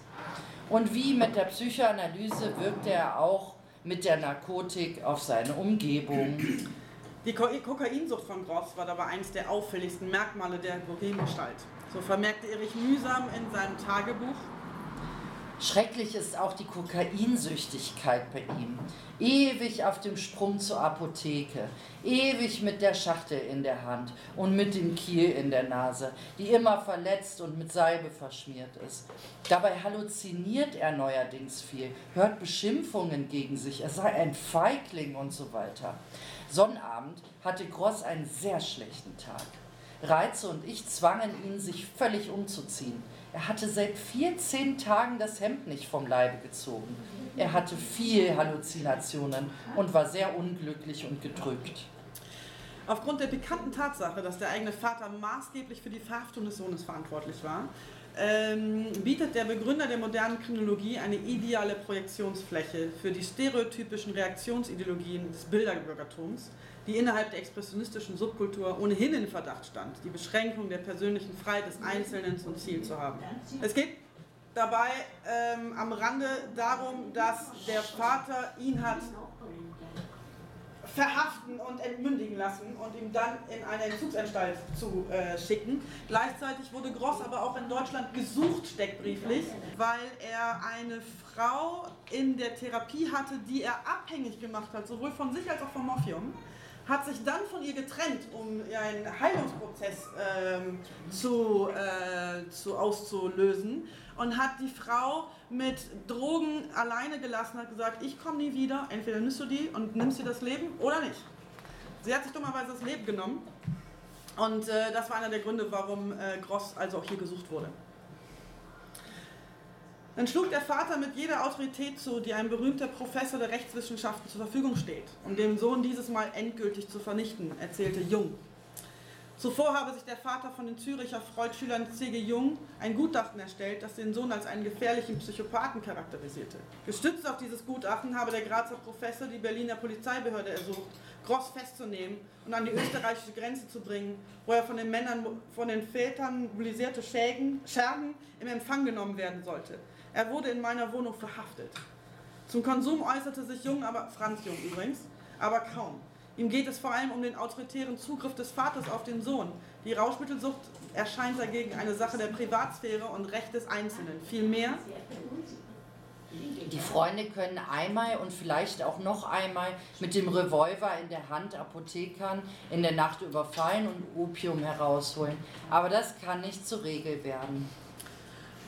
Und wie mit der Psychoanalyse wirkte er auch mit der Narkotik auf seine Umgebung. Die Ko Kokainsucht von Gross war dabei eines der auffälligsten Merkmale der Bohemgestalt. So vermerkte Erich mühsam in seinem Tagebuch, Schrecklich ist auch die Kokainsüchtigkeit bei ihm. Ewig auf dem Sprung zur Apotheke, ewig mit der Schachtel in der Hand und mit dem Kiel in der Nase, die immer verletzt und mit Salbe verschmiert ist. Dabei halluziniert er neuerdings viel, hört Beschimpfungen gegen sich, er sei ein Feigling und so weiter. Sonnabend hatte Gross einen sehr schlechten Tag. Reize und ich zwangen ihn, sich völlig umzuziehen. Er hatte seit 14 Tagen das Hemd nicht vom Leibe gezogen. Er hatte viel Halluzinationen und war sehr unglücklich und gedrückt. Aufgrund der bekannten Tatsache, dass der eigene Vater maßgeblich für die Verhaftung des Sohnes verantwortlich war, ähm, bietet der Begründer der modernen Kriminologie eine ideale Projektionsfläche für die stereotypischen Reaktionsideologien des Bilderbürgertums, die innerhalb der expressionistischen Subkultur ohnehin in Verdacht stand, die Beschränkung der persönlichen Freiheit des Einzelnen zum Ziel zu haben. Es geht dabei ähm, am Rande darum, dass der Vater ihn hat verhaften und entmündigen lassen und ihm dann in eine Entzugsanstalt zu äh, schicken. Gleichzeitig wurde Gross aber auch in Deutschland gesucht, steckbrieflich, weil er eine Frau in der Therapie hatte, die er abhängig gemacht hat, sowohl von sich als auch vom Morphium hat sich dann von ihr getrennt, um einen Heilungsprozess ähm, zu, äh, zu auszulösen und hat die Frau mit Drogen alleine gelassen, hat gesagt, ich komme nie wieder, entweder nimmst du die und nimmst dir das Leben oder nicht. Sie hat sich dummerweise das Leben genommen und äh, das war einer der Gründe, warum äh, Gross also auch hier gesucht wurde. Dann schlug der Vater mit jeder Autorität zu, die ein berühmter Professor der Rechtswissenschaften zur Verfügung steht, um dem Sohn dieses Mal endgültig zu vernichten, erzählte Jung. Zuvor habe sich der Vater von den Züricher Freud-Schülern C.G. Jung ein Gutachten erstellt, das den Sohn als einen gefährlichen Psychopathen charakterisierte. Gestützt auf dieses Gutachten habe der Grazer Professor die Berliner Polizeibehörde ersucht, Gross festzunehmen und an die österreichische Grenze zu bringen, wo er von den Männern, von den Vätern mobilisierte Schägen, Schergen im Empfang genommen werden sollte. Er wurde in meiner Wohnung verhaftet. Zum Konsum äußerte sich Jung, aber Franz Jung übrigens, aber kaum. Ihm geht es vor allem um den autoritären Zugriff des Vaters auf den Sohn. Die Rauschmittelsucht erscheint dagegen eine Sache der Privatsphäre und Recht des Einzelnen. Vielmehr die Freunde können einmal und vielleicht auch noch einmal mit dem Revolver in der Hand Apothekern in der Nacht überfallen und Opium herausholen. Aber das kann nicht zur Regel werden.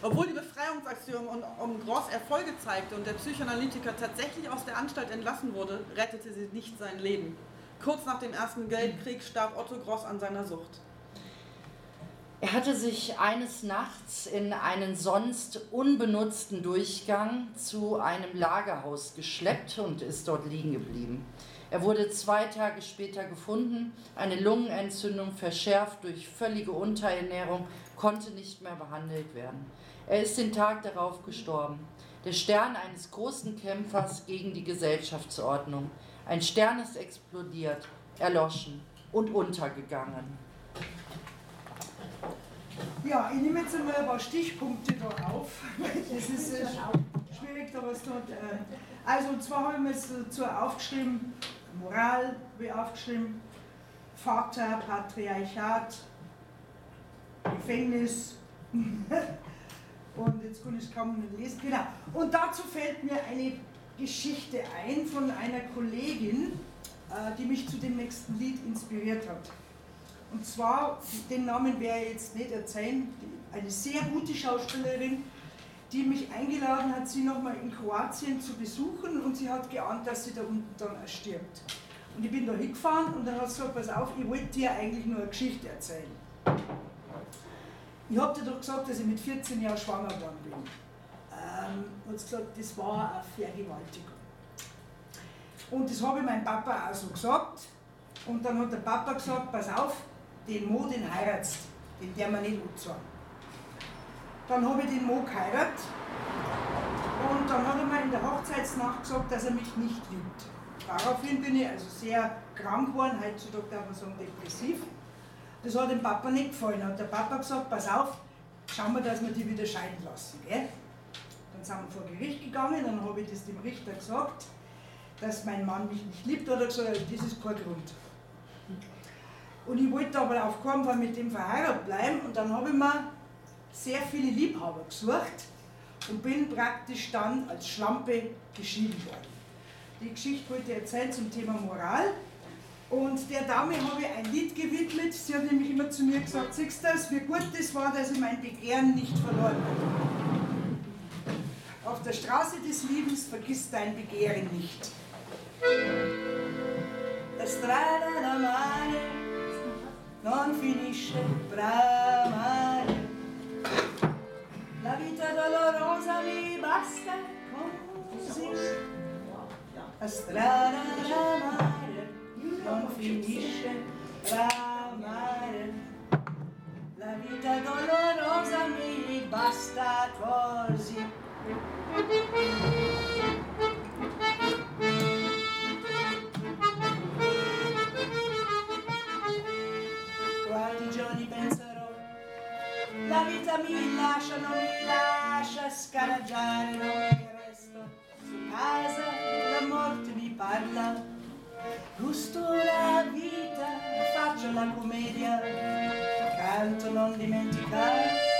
Obwohl die Befreiungsaktion um Gross Erfolge zeigte und der Psychoanalytiker tatsächlich aus der Anstalt entlassen wurde, rettete sie nicht sein Leben. Kurz nach dem Ersten Weltkrieg starb Otto Gross an seiner Sucht. Er hatte sich eines Nachts in einen sonst unbenutzten Durchgang zu einem Lagerhaus geschleppt und ist dort liegen geblieben. Er wurde zwei Tage später gefunden, eine Lungenentzündung verschärft durch völlige Unterernährung, konnte nicht mehr behandelt werden. Er ist den Tag darauf gestorben. Der Stern eines großen Kämpfers gegen die Gesellschaftsordnung. Ein Stern ist explodiert, erloschen und untergegangen. Ja, ich nehme jetzt einmal ein paar Stichpunkte da auf. Es ist äh, schwierig, da was dort. Äh, also, und zwar habe ich mir jetzt dazu aufgeschrieben: Moral, wie aufgeschrieben, Vater, Patriarchat, Gefängnis, Und jetzt kann ich kaum nicht lesen. Genau. Und dazu fällt mir eine Geschichte ein von einer Kollegin, äh, die mich zu dem nächsten Lied inspiriert hat. Und zwar, den Namen werde ich jetzt nicht erzählen, eine sehr gute Schauspielerin, die mich eingeladen hat, sie nochmal in Kroatien zu besuchen und sie hat geahnt, dass sie da unten dann erstirbt. Und ich bin da hingefahren und dann hat sie gesagt, pass auf, ich wollte dir eigentlich nur eine Geschichte erzählen. Ich habe dir doch gesagt, dass ich mit 14 Jahren schwanger geworden bin. Ähm, sie gesagt, das war eine Vergewaltigung. Und das habe ich meinem Papa auch so gesagt. Und dann hat der Papa gesagt, pass auf, den Mo, den heiratst, den der man nicht anzahlen. Dann habe ich den Mo geheiratet und dann hat er mir in der Hochzeitsnacht gesagt, dass er mich nicht liebt. Daraufhin bin ich also sehr krank geworden, heutzutage darf man sagen depressiv. Das hat dem Papa nicht gefallen. Hat der Papa gesagt, pass auf, schauen wir, dass wir die wieder scheiden lassen. Gell? Dann sind wir vor Gericht gegangen, dann habe ich das dem Richter gesagt, dass mein Mann mich nicht liebt, oder gesagt, das ist kein Grund. Und ich wollte aber auf keinen Fall mit dem verheiratet bleiben und dann habe ich mir sehr viele Liebhaber gesucht und bin praktisch dann als Schlampe geschieden worden. Die Geschichte wollte ich erzählen zum Thema Moral. Und der Dame habe ich ein Lied gewidmet. Sie hat nämlich immer zu mir gesagt, siehst du das, wie gut das war, dass ich mein Begehren nicht verloren habe. Auf der Straße des Lebens vergiss dein Begehren nicht. La strada d'amare non finisce bramare. La vita dolorosa mi basta così. La strada d'amare non finisce bramare. La vita dolorosa mi basta così. Quanti giorni penserò la vita mi lascia, non mi lascia scaraggiare, non mi resto su casa, la morte mi parla. Gusto la vita, faccio la commedia, canto non dimenticare.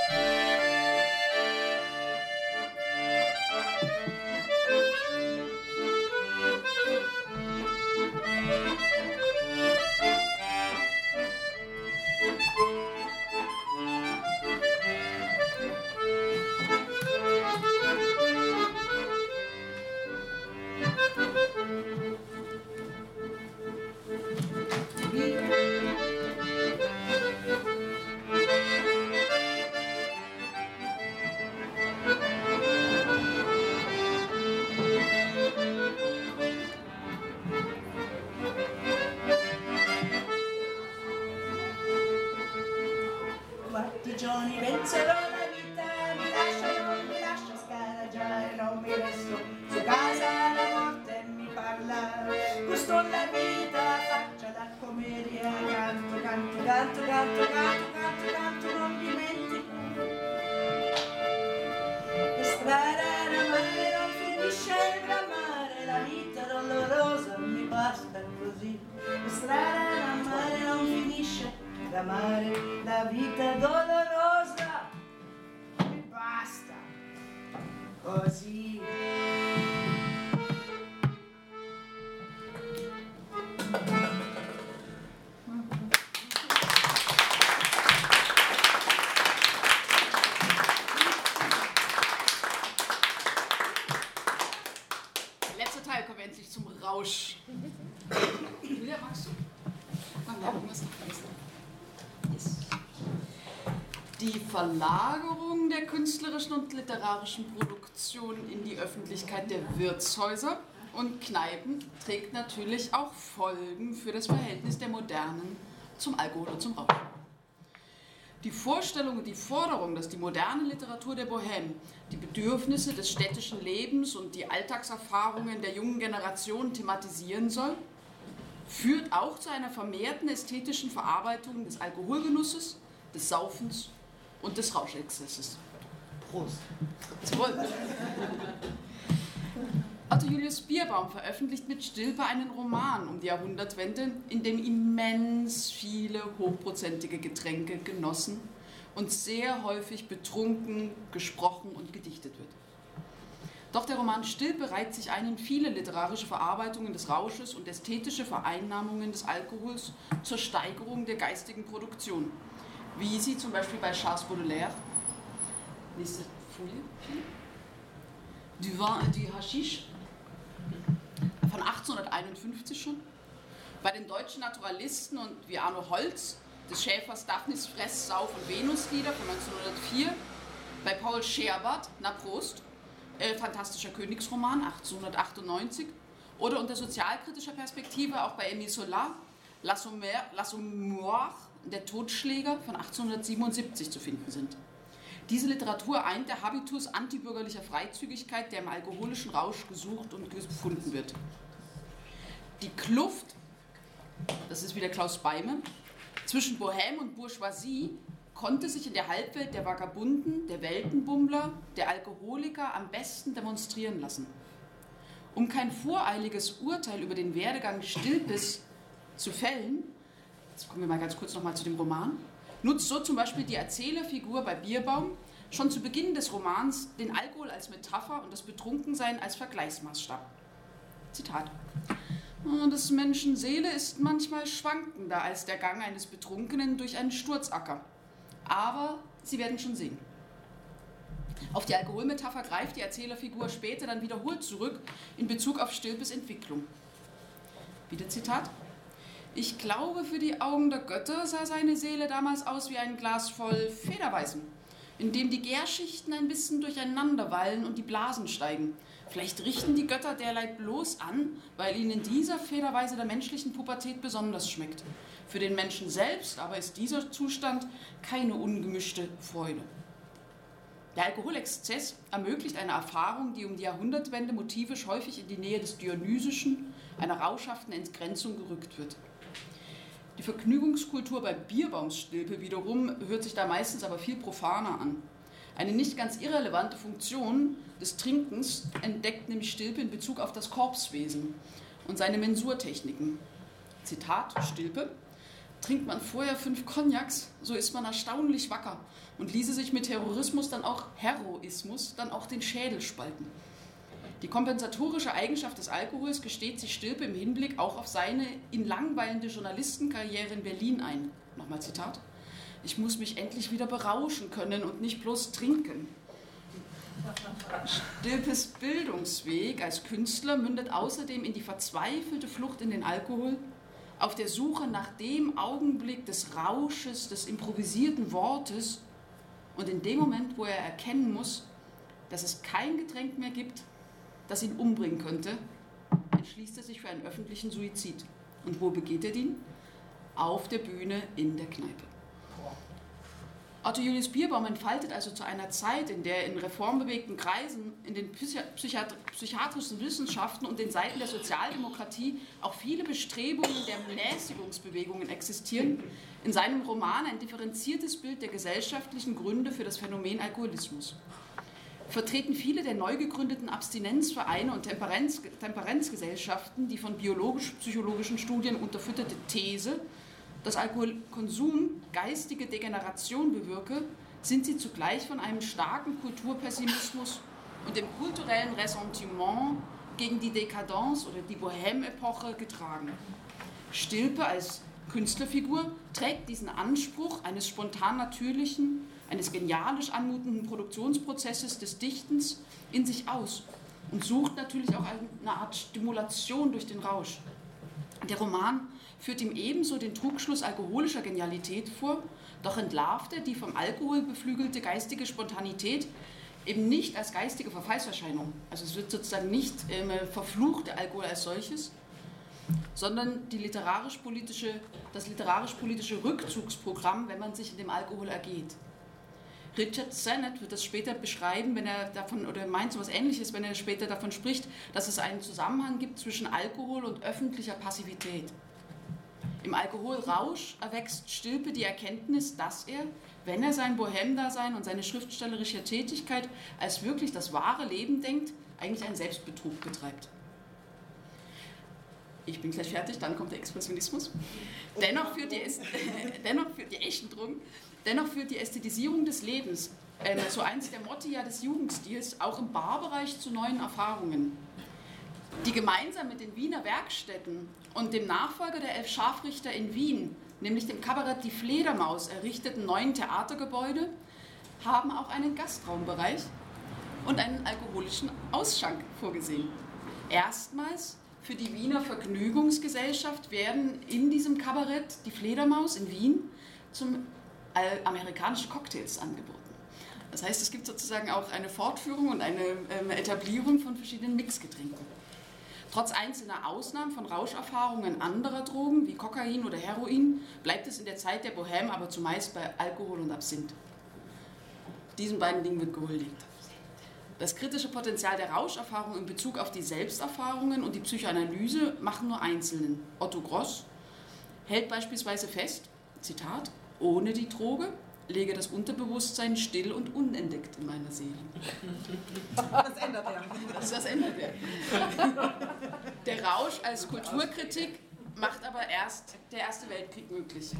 Verlagerung der künstlerischen und literarischen Produktion in die Öffentlichkeit der Wirtshäuser und Kneipen trägt natürlich auch Folgen für das Verhältnis der Modernen zum Alkohol und zum Rausch. Die Vorstellung und die Forderung, dass die moderne Literatur der Bohème die Bedürfnisse des städtischen Lebens und die Alltagserfahrungen der jungen Generation thematisieren soll, führt auch zu einer vermehrten ästhetischen Verarbeitung des Alkoholgenusses, des Saufens und des Rauschexzesses. Prost. Zum Wohl. Otto Julius Bierbaum veröffentlicht mit Stilpe einen Roman um die Jahrhundertwende, in dem immens viele hochprozentige Getränke genossen und sehr häufig betrunken, gesprochen und gedichtet wird. Doch der Roman Stilpe reiht sich ein in viele literarische Verarbeitungen des Rausches und ästhetische Vereinnahmungen des Alkohols zur Steigerung der geistigen Produktion, wie sie zum Beispiel bei Charles Baudelaire, nächste Folie, Du Vin et du Haschisch. Von 1851 schon, bei den deutschen Naturalisten und wie Arno Holz des Schäfers Daphnis Fress, Sauf und Venuslieder von 1904, bei Paul Scherbert, Na Prost, äh, Fantastischer Königsroman 1898 oder unter sozialkritischer Perspektive auch bei Émile Zola, L'Assommoir, der Totschläger von 1877 zu finden sind. Diese Literatur eint der Habitus antibürgerlicher Freizügigkeit, der im alkoholischen Rausch gesucht und gefunden wird. Die Kluft, das ist wieder Klaus Beime, zwischen Bohème und Bourgeoisie konnte sich in der Halbwelt der Vagabunden, der Weltenbummler, der Alkoholiker am besten demonstrieren lassen. Um kein voreiliges Urteil über den Werdegang Stilpes zu fällen, jetzt kommen wir mal ganz kurz nochmal zu dem Roman, nutzt so zum Beispiel die Erzählerfigur bei Bierbaum schon zu Beginn des Romans den Alkohol als Metapher und das Betrunkensein als Vergleichsmaßstab. Zitat. Des Menschen Seele ist manchmal schwankender als der Gang eines Betrunkenen durch einen Sturzacker. Aber Sie werden schon sehen. Auf die Alkoholmetapher greift die Erzählerfigur später dann wiederholt zurück in Bezug auf Stilpes Entwicklung. Wieder Zitat. Ich glaube, für die Augen der Götter sah seine Seele damals aus wie ein Glas voll Federweißen, in dem die Gärschichten ein bisschen durcheinander wallen und die Blasen steigen. Vielleicht richten die Götter derlei bloß an, weil ihnen dieser Federweise der menschlichen Pubertät besonders schmeckt. Für den Menschen selbst aber ist dieser Zustand keine ungemischte Freude. Der Alkoholexzess ermöglicht eine Erfahrung, die um die Jahrhundertwende motivisch häufig in die Nähe des Dionysischen, einer rauschhaften Entgrenzung gerückt wird. Die Vergnügungskultur bei Bierbaumstilpe wiederum hört sich da meistens aber viel profaner an. Eine nicht ganz irrelevante Funktion des Trinkens entdeckt nämlich Stilpe in Bezug auf das Korpswesen und seine Mensurtechniken. Zitat Stilpe. Trinkt man vorher fünf Cognacs, so ist man erstaunlich wacker und ließe sich mit Terrorismus dann auch Heroismus dann auch den Schädel spalten. Die kompensatorische Eigenschaft des Alkohols gesteht sich Stilpe im Hinblick auch auf seine ihn langweilende Journalistenkarriere in Berlin ein. Nochmal Zitat. Ich muss mich endlich wieder berauschen können und nicht bloß trinken. Stilpes Bildungsweg als Künstler mündet außerdem in die verzweifelte Flucht in den Alkohol, auf der Suche nach dem Augenblick des Rausches, des improvisierten Wortes und in dem Moment, wo er erkennen muss, dass es kein Getränk mehr gibt, das ihn umbringen könnte, entschließt er sich für einen öffentlichen Suizid. Und wo begeht er den? Auf der Bühne in der Kneipe. Otto Julius Bierbaum entfaltet also zu einer Zeit, in der in reformbewegten Kreisen, in den Psychiat psychiatrischen Wissenschaften und den Seiten der Sozialdemokratie auch viele Bestrebungen der Mäßigungsbewegungen existieren, in seinem Roman ein differenziertes Bild der gesellschaftlichen Gründe für das Phänomen Alkoholismus vertreten viele der neu gegründeten Abstinenzvereine und Temperenz, Temperenzgesellschaften die von biologisch-psychologischen Studien unterfütterte These, dass Alkoholkonsum geistige Degeneration bewirke, sind sie zugleich von einem starken Kulturpessimismus und dem kulturellen Ressentiment gegen die Dekadence oder die Bohème-Epoche getragen. Stilpe als Künstlerfigur trägt diesen Anspruch eines spontan natürlichen, eines genialisch anmutenden Produktionsprozesses des Dichtens in sich aus und sucht natürlich auch eine Art Stimulation durch den Rausch. Der Roman führt ihm ebenso den Trugschluss alkoholischer Genialität vor, doch entlarvt er die vom Alkohol beflügelte geistige Spontanität eben nicht als geistige Verfallserscheinung. Also es wird sozusagen nicht äh, verflucht, der Alkohol als solches, sondern literarisch-politische, das literarisch-politische Rückzugsprogramm, wenn man sich in dem Alkohol ergeht. Richard Sennett wird das später beschreiben, wenn er davon, oder meint so etwas ähnliches, wenn er später davon spricht, dass es einen Zusammenhang gibt zwischen Alkohol und öffentlicher Passivität. Im Alkoholrausch erwächst Stilpe die Erkenntnis, dass er, wenn er sein Bohem-Dasein und seine schriftstellerische Tätigkeit als wirklich das wahre Leben denkt, eigentlich einen Selbstbetrug betreibt. Ich bin gleich fertig, dann kommt der Expressionismus. Dennoch führt die, dennoch führt die Eschendrung Dennoch führt die Ästhetisierung des Lebens, äh, so eins der Motti ja des Jugendstils, auch im Barbereich zu neuen Erfahrungen, die gemeinsam mit den Wiener Werkstätten und dem Nachfolger der Elf Scharfrichter in Wien, nämlich dem Kabarett Die Fledermaus, errichteten neuen Theatergebäude, haben auch einen Gastraumbereich und einen alkoholischen Ausschank vorgesehen. Erstmals für die Wiener Vergnügungsgesellschaft werden in diesem Kabarett Die Fledermaus in Wien zum amerikanische Cocktails angeboten. Das heißt, es gibt sozusagen auch eine Fortführung und eine ähm, Etablierung von verschiedenen Mixgetränken. Trotz einzelner Ausnahmen von Rauscherfahrungen anderer Drogen wie Kokain oder Heroin bleibt es in der Zeit der Bohème aber zumeist bei Alkohol und Absinth. Diesen beiden Dingen wird gehuldigt. Das kritische Potenzial der Rauscherfahrung in Bezug auf die Selbsterfahrungen und die Psychoanalyse machen nur Einzelnen. Otto Gross hält beispielsweise fest, Zitat, ohne die Droge lege das Unterbewusstsein still und unentdeckt in meiner Seele. Das ändert er. Das, das ändert er. Der Rausch als Kulturkritik macht aber erst der Erste Weltkrieg möglich.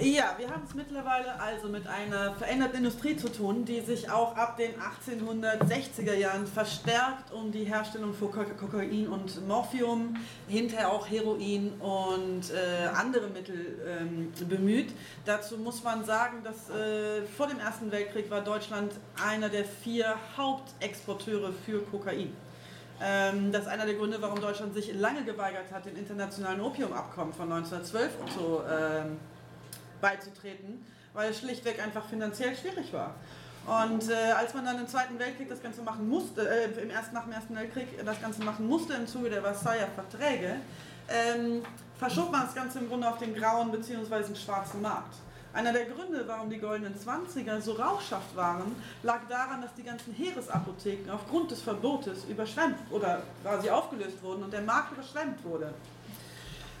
Ja, wir haben es mittlerweile also mit einer veränderten Industrie zu tun, die sich auch ab den 1860er Jahren verstärkt um die Herstellung von Kokain und Morphium, hinterher auch Heroin und äh, andere Mittel ähm, bemüht. Dazu muss man sagen, dass äh, vor dem Ersten Weltkrieg war Deutschland einer der vier Hauptexporteure für Kokain. Ähm, das ist einer der Gründe, warum Deutschland sich lange geweigert hat, dem internationalen Opiumabkommen von 1912 zu, ähm, beizutreten, weil es schlichtweg einfach finanziell schwierig war. Und äh, als man dann im Zweiten Weltkrieg das Ganze machen musste, äh, im ersten, nach dem Ersten Weltkrieg das Ganze machen musste im Zuge der Versailler Verträge, ähm, verschob man das Ganze im Grunde auf den grauen bzw. schwarzen Markt. Einer der Gründe, warum die goldenen Zwanziger so rauschhaft waren, lag daran, dass die ganzen Heeresapotheken aufgrund des Verbotes überschwemmt oder quasi aufgelöst wurden und der Markt überschwemmt wurde.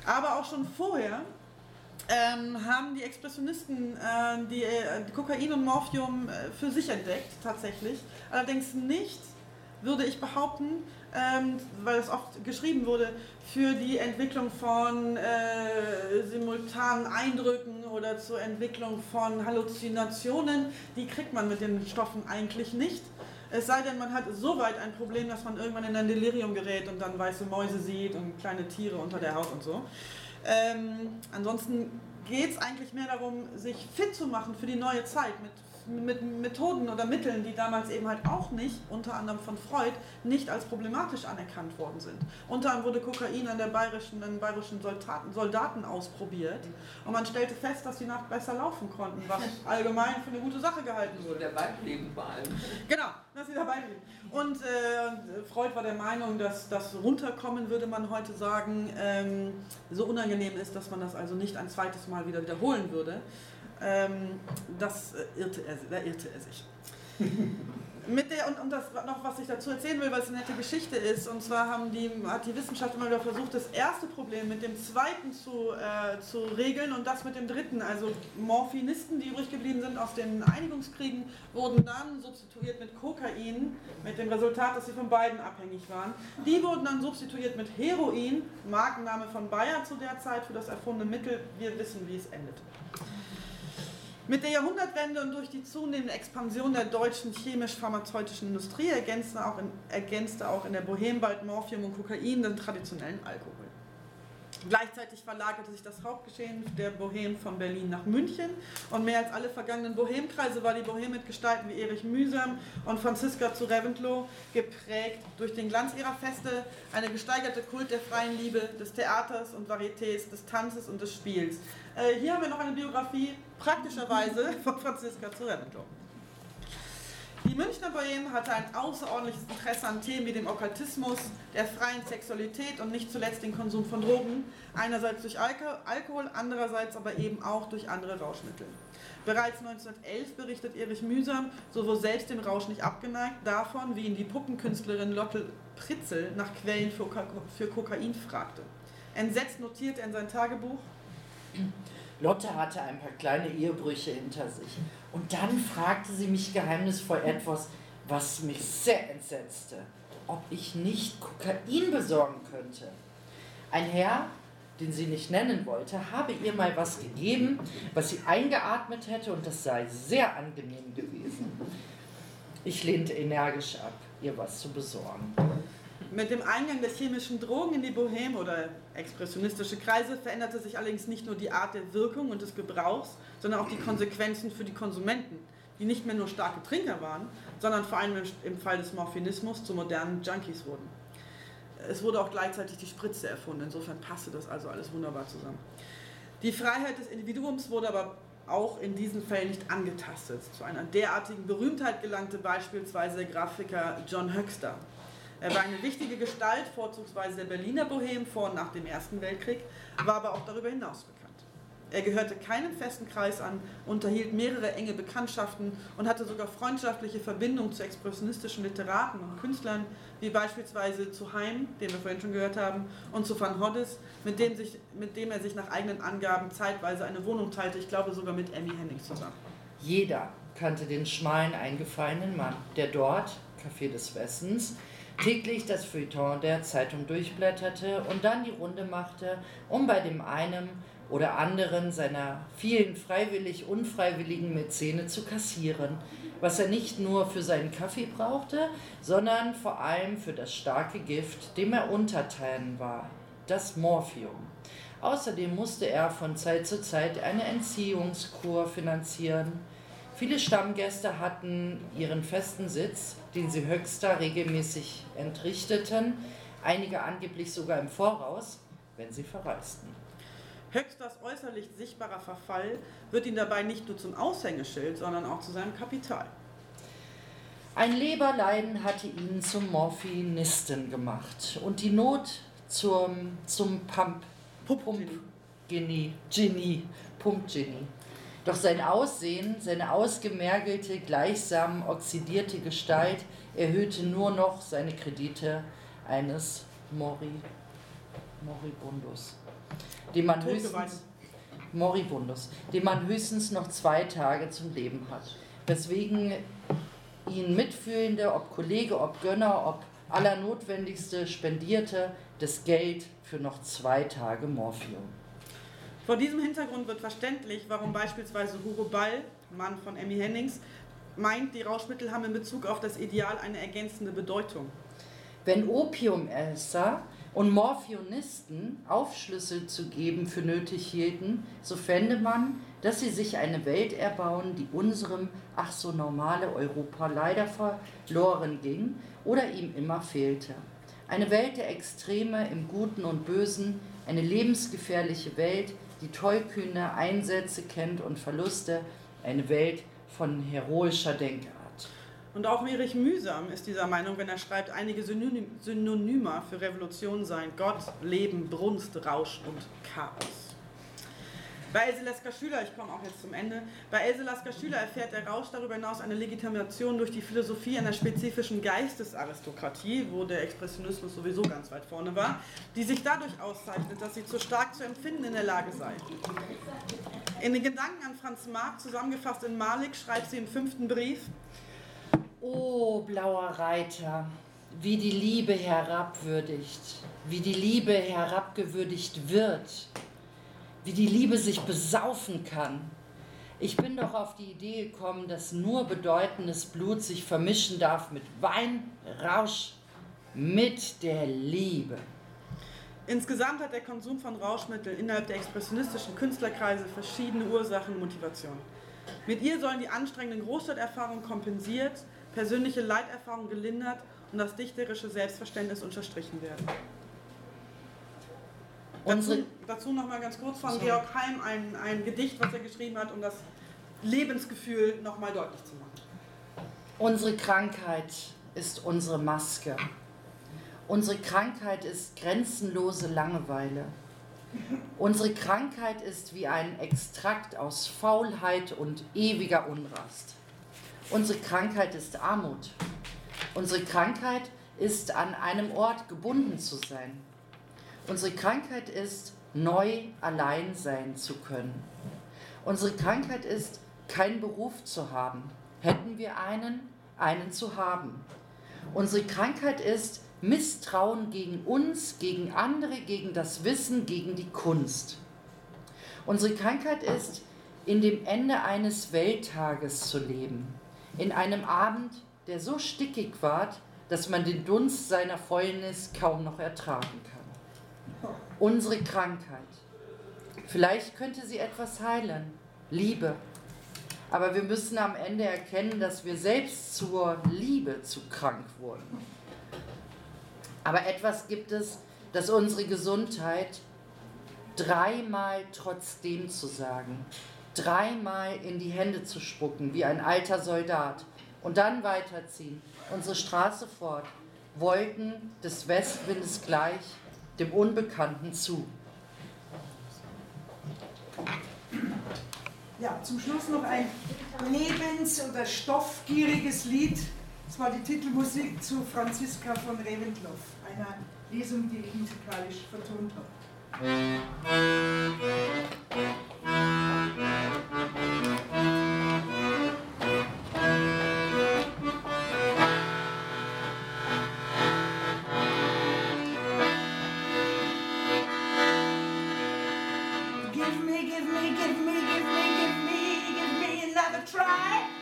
Aber auch schon vorher ähm, haben die Expressionisten äh, die, äh, Kokain und Morphium äh, für sich entdeckt, tatsächlich. Allerdings nicht, würde ich behaupten, ähm, weil es oft geschrieben wurde, für die Entwicklung von äh, simultanen Eindrücken oder zur Entwicklung von Halluzinationen. Die kriegt man mit den Stoffen eigentlich nicht. Es sei denn, man hat so weit ein Problem, dass man irgendwann in ein Delirium gerät und dann weiße Mäuse sieht und kleine Tiere unter der Haut und so. Ähm, ansonsten geht es eigentlich mehr darum, sich fit zu machen für die neue Zeit mit mit Methoden oder Mitteln, die damals eben halt auch nicht, unter anderem von Freud, nicht als problematisch anerkannt worden sind. Unter anderem wurde Kokain an der bayerischen, an bayerischen Soldaten, Soldaten ausprobiert und man stellte fest, dass die Nacht besser laufen konnten, was allgemein für eine gute Sache gehalten wurde. Dabei blieben vor allem. Genau, dass sie dabei blieben. Und äh, Freud war der Meinung, dass das runterkommen, würde man heute sagen, ähm, so unangenehm ist, dass man das also nicht ein zweites Mal wieder wiederholen würde. Ähm, das äh, irrte er, da irrte er sich. Mit der, und, und das noch, was ich dazu erzählen will, weil es eine nette Geschichte ist, und zwar haben die, hat die Wissenschaft immer wieder versucht, das erste Problem mit dem zweiten zu, äh, zu regeln und das mit dem dritten. Also Morphinisten, die übrig geblieben sind aus den Einigungskriegen, wurden dann substituiert mit Kokain, mit dem Resultat, dass sie von beiden abhängig waren. Die wurden dann substituiert mit Heroin, Markenname von Bayer zu der Zeit für das erfundene Mittel. Wir wissen, wie es endet. Mit der Jahrhundertwende und durch die zunehmende Expansion der deutschen chemisch-pharmazeutischen Industrie ergänzte auch, in, ergänzte auch in der Bohem bald Morphium und Kokain den traditionellen Alkohol. Gleichzeitig verlagerte sich das Hauptgeschehen der Bohem von Berlin nach München und mehr als alle vergangenen Bohemkreise war die Bohem mit Gestalten wie Erich Mühsam und Franziska zu Reventlow geprägt durch den Glanz ihrer Feste, eine gesteigerte Kult der freien Liebe, des Theaters und Varietés, des Tanzes und des Spiels. Äh, hier haben wir noch eine Biografie, praktischerweise von Franziska zu Reventlow. Die Münchner Bohème hatte ein außerordentliches Interesse an Themen wie dem Okkultismus, der freien Sexualität und nicht zuletzt den Konsum von Drogen, einerseits durch Alkohol, andererseits aber eben auch durch andere Rauschmittel. Bereits 1911 berichtet Erich Mühsam, sowohl selbst dem Rausch nicht abgeneigt, davon, wie ihn die Puppenkünstlerin Lotte Pritzel nach Quellen für, für Kokain fragte. Entsetzt notiert er in sein Tagebuch, Lotte hatte ein paar kleine Ehebrüche hinter sich. Und dann fragte sie mich geheimnisvoll etwas, was mich sehr entsetzte, ob ich nicht Kokain besorgen könnte. Ein Herr, den sie nicht nennen wollte, habe ihr mal was gegeben, was sie eingeatmet hätte und das sei sehr angenehm gewesen. Ich lehnte energisch ab, ihr was zu besorgen. Mit dem Eingang der chemischen Drogen in die Bohème oder expressionistische Kreise veränderte sich allerdings nicht nur die Art der Wirkung und des Gebrauchs, sondern auch die Konsequenzen für die Konsumenten, die nicht mehr nur starke Trinker waren, sondern vor allem im Fall des Morphinismus zu modernen Junkies wurden. Es wurde auch gleichzeitig die Spritze erfunden, insofern passte das also alles wunderbar zusammen. Die Freiheit des Individuums wurde aber auch in diesen Fällen nicht angetastet. Zu einer derartigen Berühmtheit gelangte beispielsweise der Grafiker John Höxter. Er war eine wichtige Gestalt, vorzugsweise der Berliner Bohem vor und nach dem Ersten Weltkrieg, war aber auch darüber hinaus bekannt. Er gehörte keinem festen Kreis an, unterhielt mehrere enge Bekanntschaften und hatte sogar freundschaftliche Verbindungen zu expressionistischen Literaten und Künstlern, wie beispielsweise zu Heim, den wir vorhin schon gehört haben, und zu Van Hoddes, mit dem, sich, mit dem er sich nach eigenen Angaben zeitweise eine Wohnung teilte, ich glaube sogar mit Emmy Henning zusammen. Jeder kannte den schmalen, eingefallenen Mann, der dort, Café des Westens, täglich das Feuilleton der Zeitung durchblätterte und dann die Runde machte, um bei dem einen oder anderen seiner vielen freiwillig unfreiwilligen Mäzene zu kassieren, was er nicht nur für seinen Kaffee brauchte, sondern vor allem für das starke Gift, dem er untertan war, das Morphium. Außerdem musste er von Zeit zu Zeit eine Entziehungskur finanzieren. Viele Stammgäste hatten ihren festen Sitz, den sie höchster regelmäßig entrichteten, einige angeblich sogar im Voraus, wenn sie verreisten. Höchsters äußerlich sichtbarer Verfall wird ihn dabei nicht nur zum Aushängeschild, sondern auch zu seinem Kapital. Ein Leberleiden hatte ihn zum Morphinisten gemacht und die Not zum, zum Pump, Pump Genie, Genie, Pump Genie. Doch sein Aussehen, seine ausgemergelte, gleichsam oxidierte Gestalt erhöhte nur noch seine Kredite eines Mori, Moribundus den man höchstens Moribundus, den man höchstens noch zwei Tage zum Leben hat. Weswegen ihn Mitfühlende, ob Kollege, ob Gönner, ob allernotwendigste spendierte das Geld für noch zwei Tage Morphium. Vor diesem Hintergrund wird verständlich, warum beispielsweise Hugo Ball, Mann von Emmy Hennings, meint, die Rauschmittel haben in Bezug auf das Ideal eine ergänzende Bedeutung. Wenn Opiumesser und Morphionisten Aufschlüsse zu geben für nötig hielten, so fände man, dass sie sich eine Welt erbauen, die unserem ach so normale Europa leider verloren ging oder ihm immer fehlte. Eine Welt der Extreme im Guten und Bösen, eine lebensgefährliche Welt, die tollkühne Einsätze kennt und Verluste, eine Welt von heroischer Denke. Und auch Erich Mühsam ist dieser Meinung, wenn er schreibt, einige Synonyme für Revolution seien Gott, Leben, Brunst, Rausch und Chaos. Bei Else Lasker Schüler, ich komme auch jetzt zum Ende, bei Else Lasker Schüler erfährt der Rausch darüber hinaus eine Legitimation durch die Philosophie einer spezifischen Geistesaristokratie, wo der Expressionismus sowieso ganz weit vorne war, die sich dadurch auszeichnet, dass sie zu stark zu empfinden in der Lage sei. In den Gedanken an Franz Marc, zusammengefasst in Malik, schreibt sie im fünften Brief, O blauer Reiter, wie die Liebe herabwürdigt, wie die Liebe herabgewürdigt wird, wie die Liebe sich besaufen kann. Ich bin doch auf die Idee gekommen, dass nur bedeutendes Blut sich vermischen darf mit Weinrausch, mit der Liebe. Insgesamt hat der Konsum von Rauschmitteln innerhalb der expressionistischen Künstlerkreise verschiedene Ursachen und Motivationen. Mit ihr sollen die anstrengenden Großstadterfahrungen kompensiert, persönliche Leiterfahrung gelindert und das dichterische Selbstverständnis unterstrichen werden. Dazu, dazu noch mal ganz kurz von. Georg Heim ein, ein Gedicht, was er geschrieben hat, um das Lebensgefühl noch mal deutlich zu machen. Unsere Krankheit ist unsere Maske. Unsere Krankheit ist grenzenlose Langeweile. Unsere Krankheit ist wie ein Extrakt aus Faulheit und ewiger Unrast. Unsere Krankheit ist Armut. Unsere Krankheit ist an einem Ort gebunden zu sein. Unsere Krankheit ist neu allein sein zu können. Unsere Krankheit ist keinen Beruf zu haben. Hätten wir einen, einen zu haben. Unsere Krankheit ist Misstrauen gegen uns, gegen andere, gegen das Wissen, gegen die Kunst. Unsere Krankheit ist, in dem Ende eines Welttages zu leben, in einem Abend, der so stickig ward, dass man den Dunst seiner Fäulnis kaum noch ertragen kann. Unsere Krankheit. Vielleicht könnte sie etwas heilen, Liebe. Aber wir müssen am Ende erkennen, dass wir selbst zur Liebe zu krank wurden. Aber etwas gibt es, das unsere Gesundheit dreimal trotzdem zu sagen, dreimal in die Hände zu spucken, wie ein alter Soldat, und dann weiterziehen, unsere Straße fort, Wolken des Westwindes gleich, dem Unbekannten zu. Ja, zum Schluss noch ein lebens- oder stoffgieriges Lied. Das war die Titelmusik zu Franziska von Reventlow, einer Lesung, die ich musikalisch vertont habe. Give try.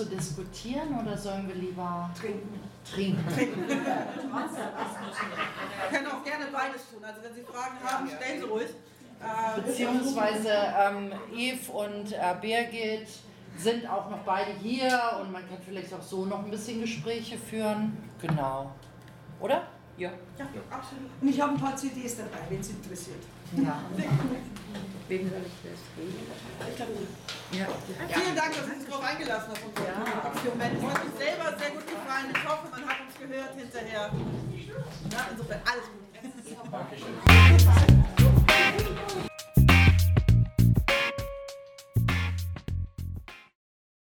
Zu diskutieren oder sollen wir lieber Trinken. trinken? Wir können auch gerne beides tun. Also wenn Sie Fragen haben, stellen Sie ruhig. Äh, Beziehungsweise ähm, Eve und äh, Birgit sind auch noch beide hier und man kann vielleicht auch so noch ein bisschen Gespräche führen. Genau. Oder? Ja. ja, absolut. Und ich habe ein paar CDs dabei, wenn es interessiert. Ja. Wem soll ich das geben? Ich glaube, ja. Vielen Dank, dass Sie sich darauf eingelassen haben. Publikumsdokumente. Es hat uns selber sehr gut gefallen. Ich hoffe, man hat uns gehört hinterher. Ja, insofern alles gut. Dankeschön.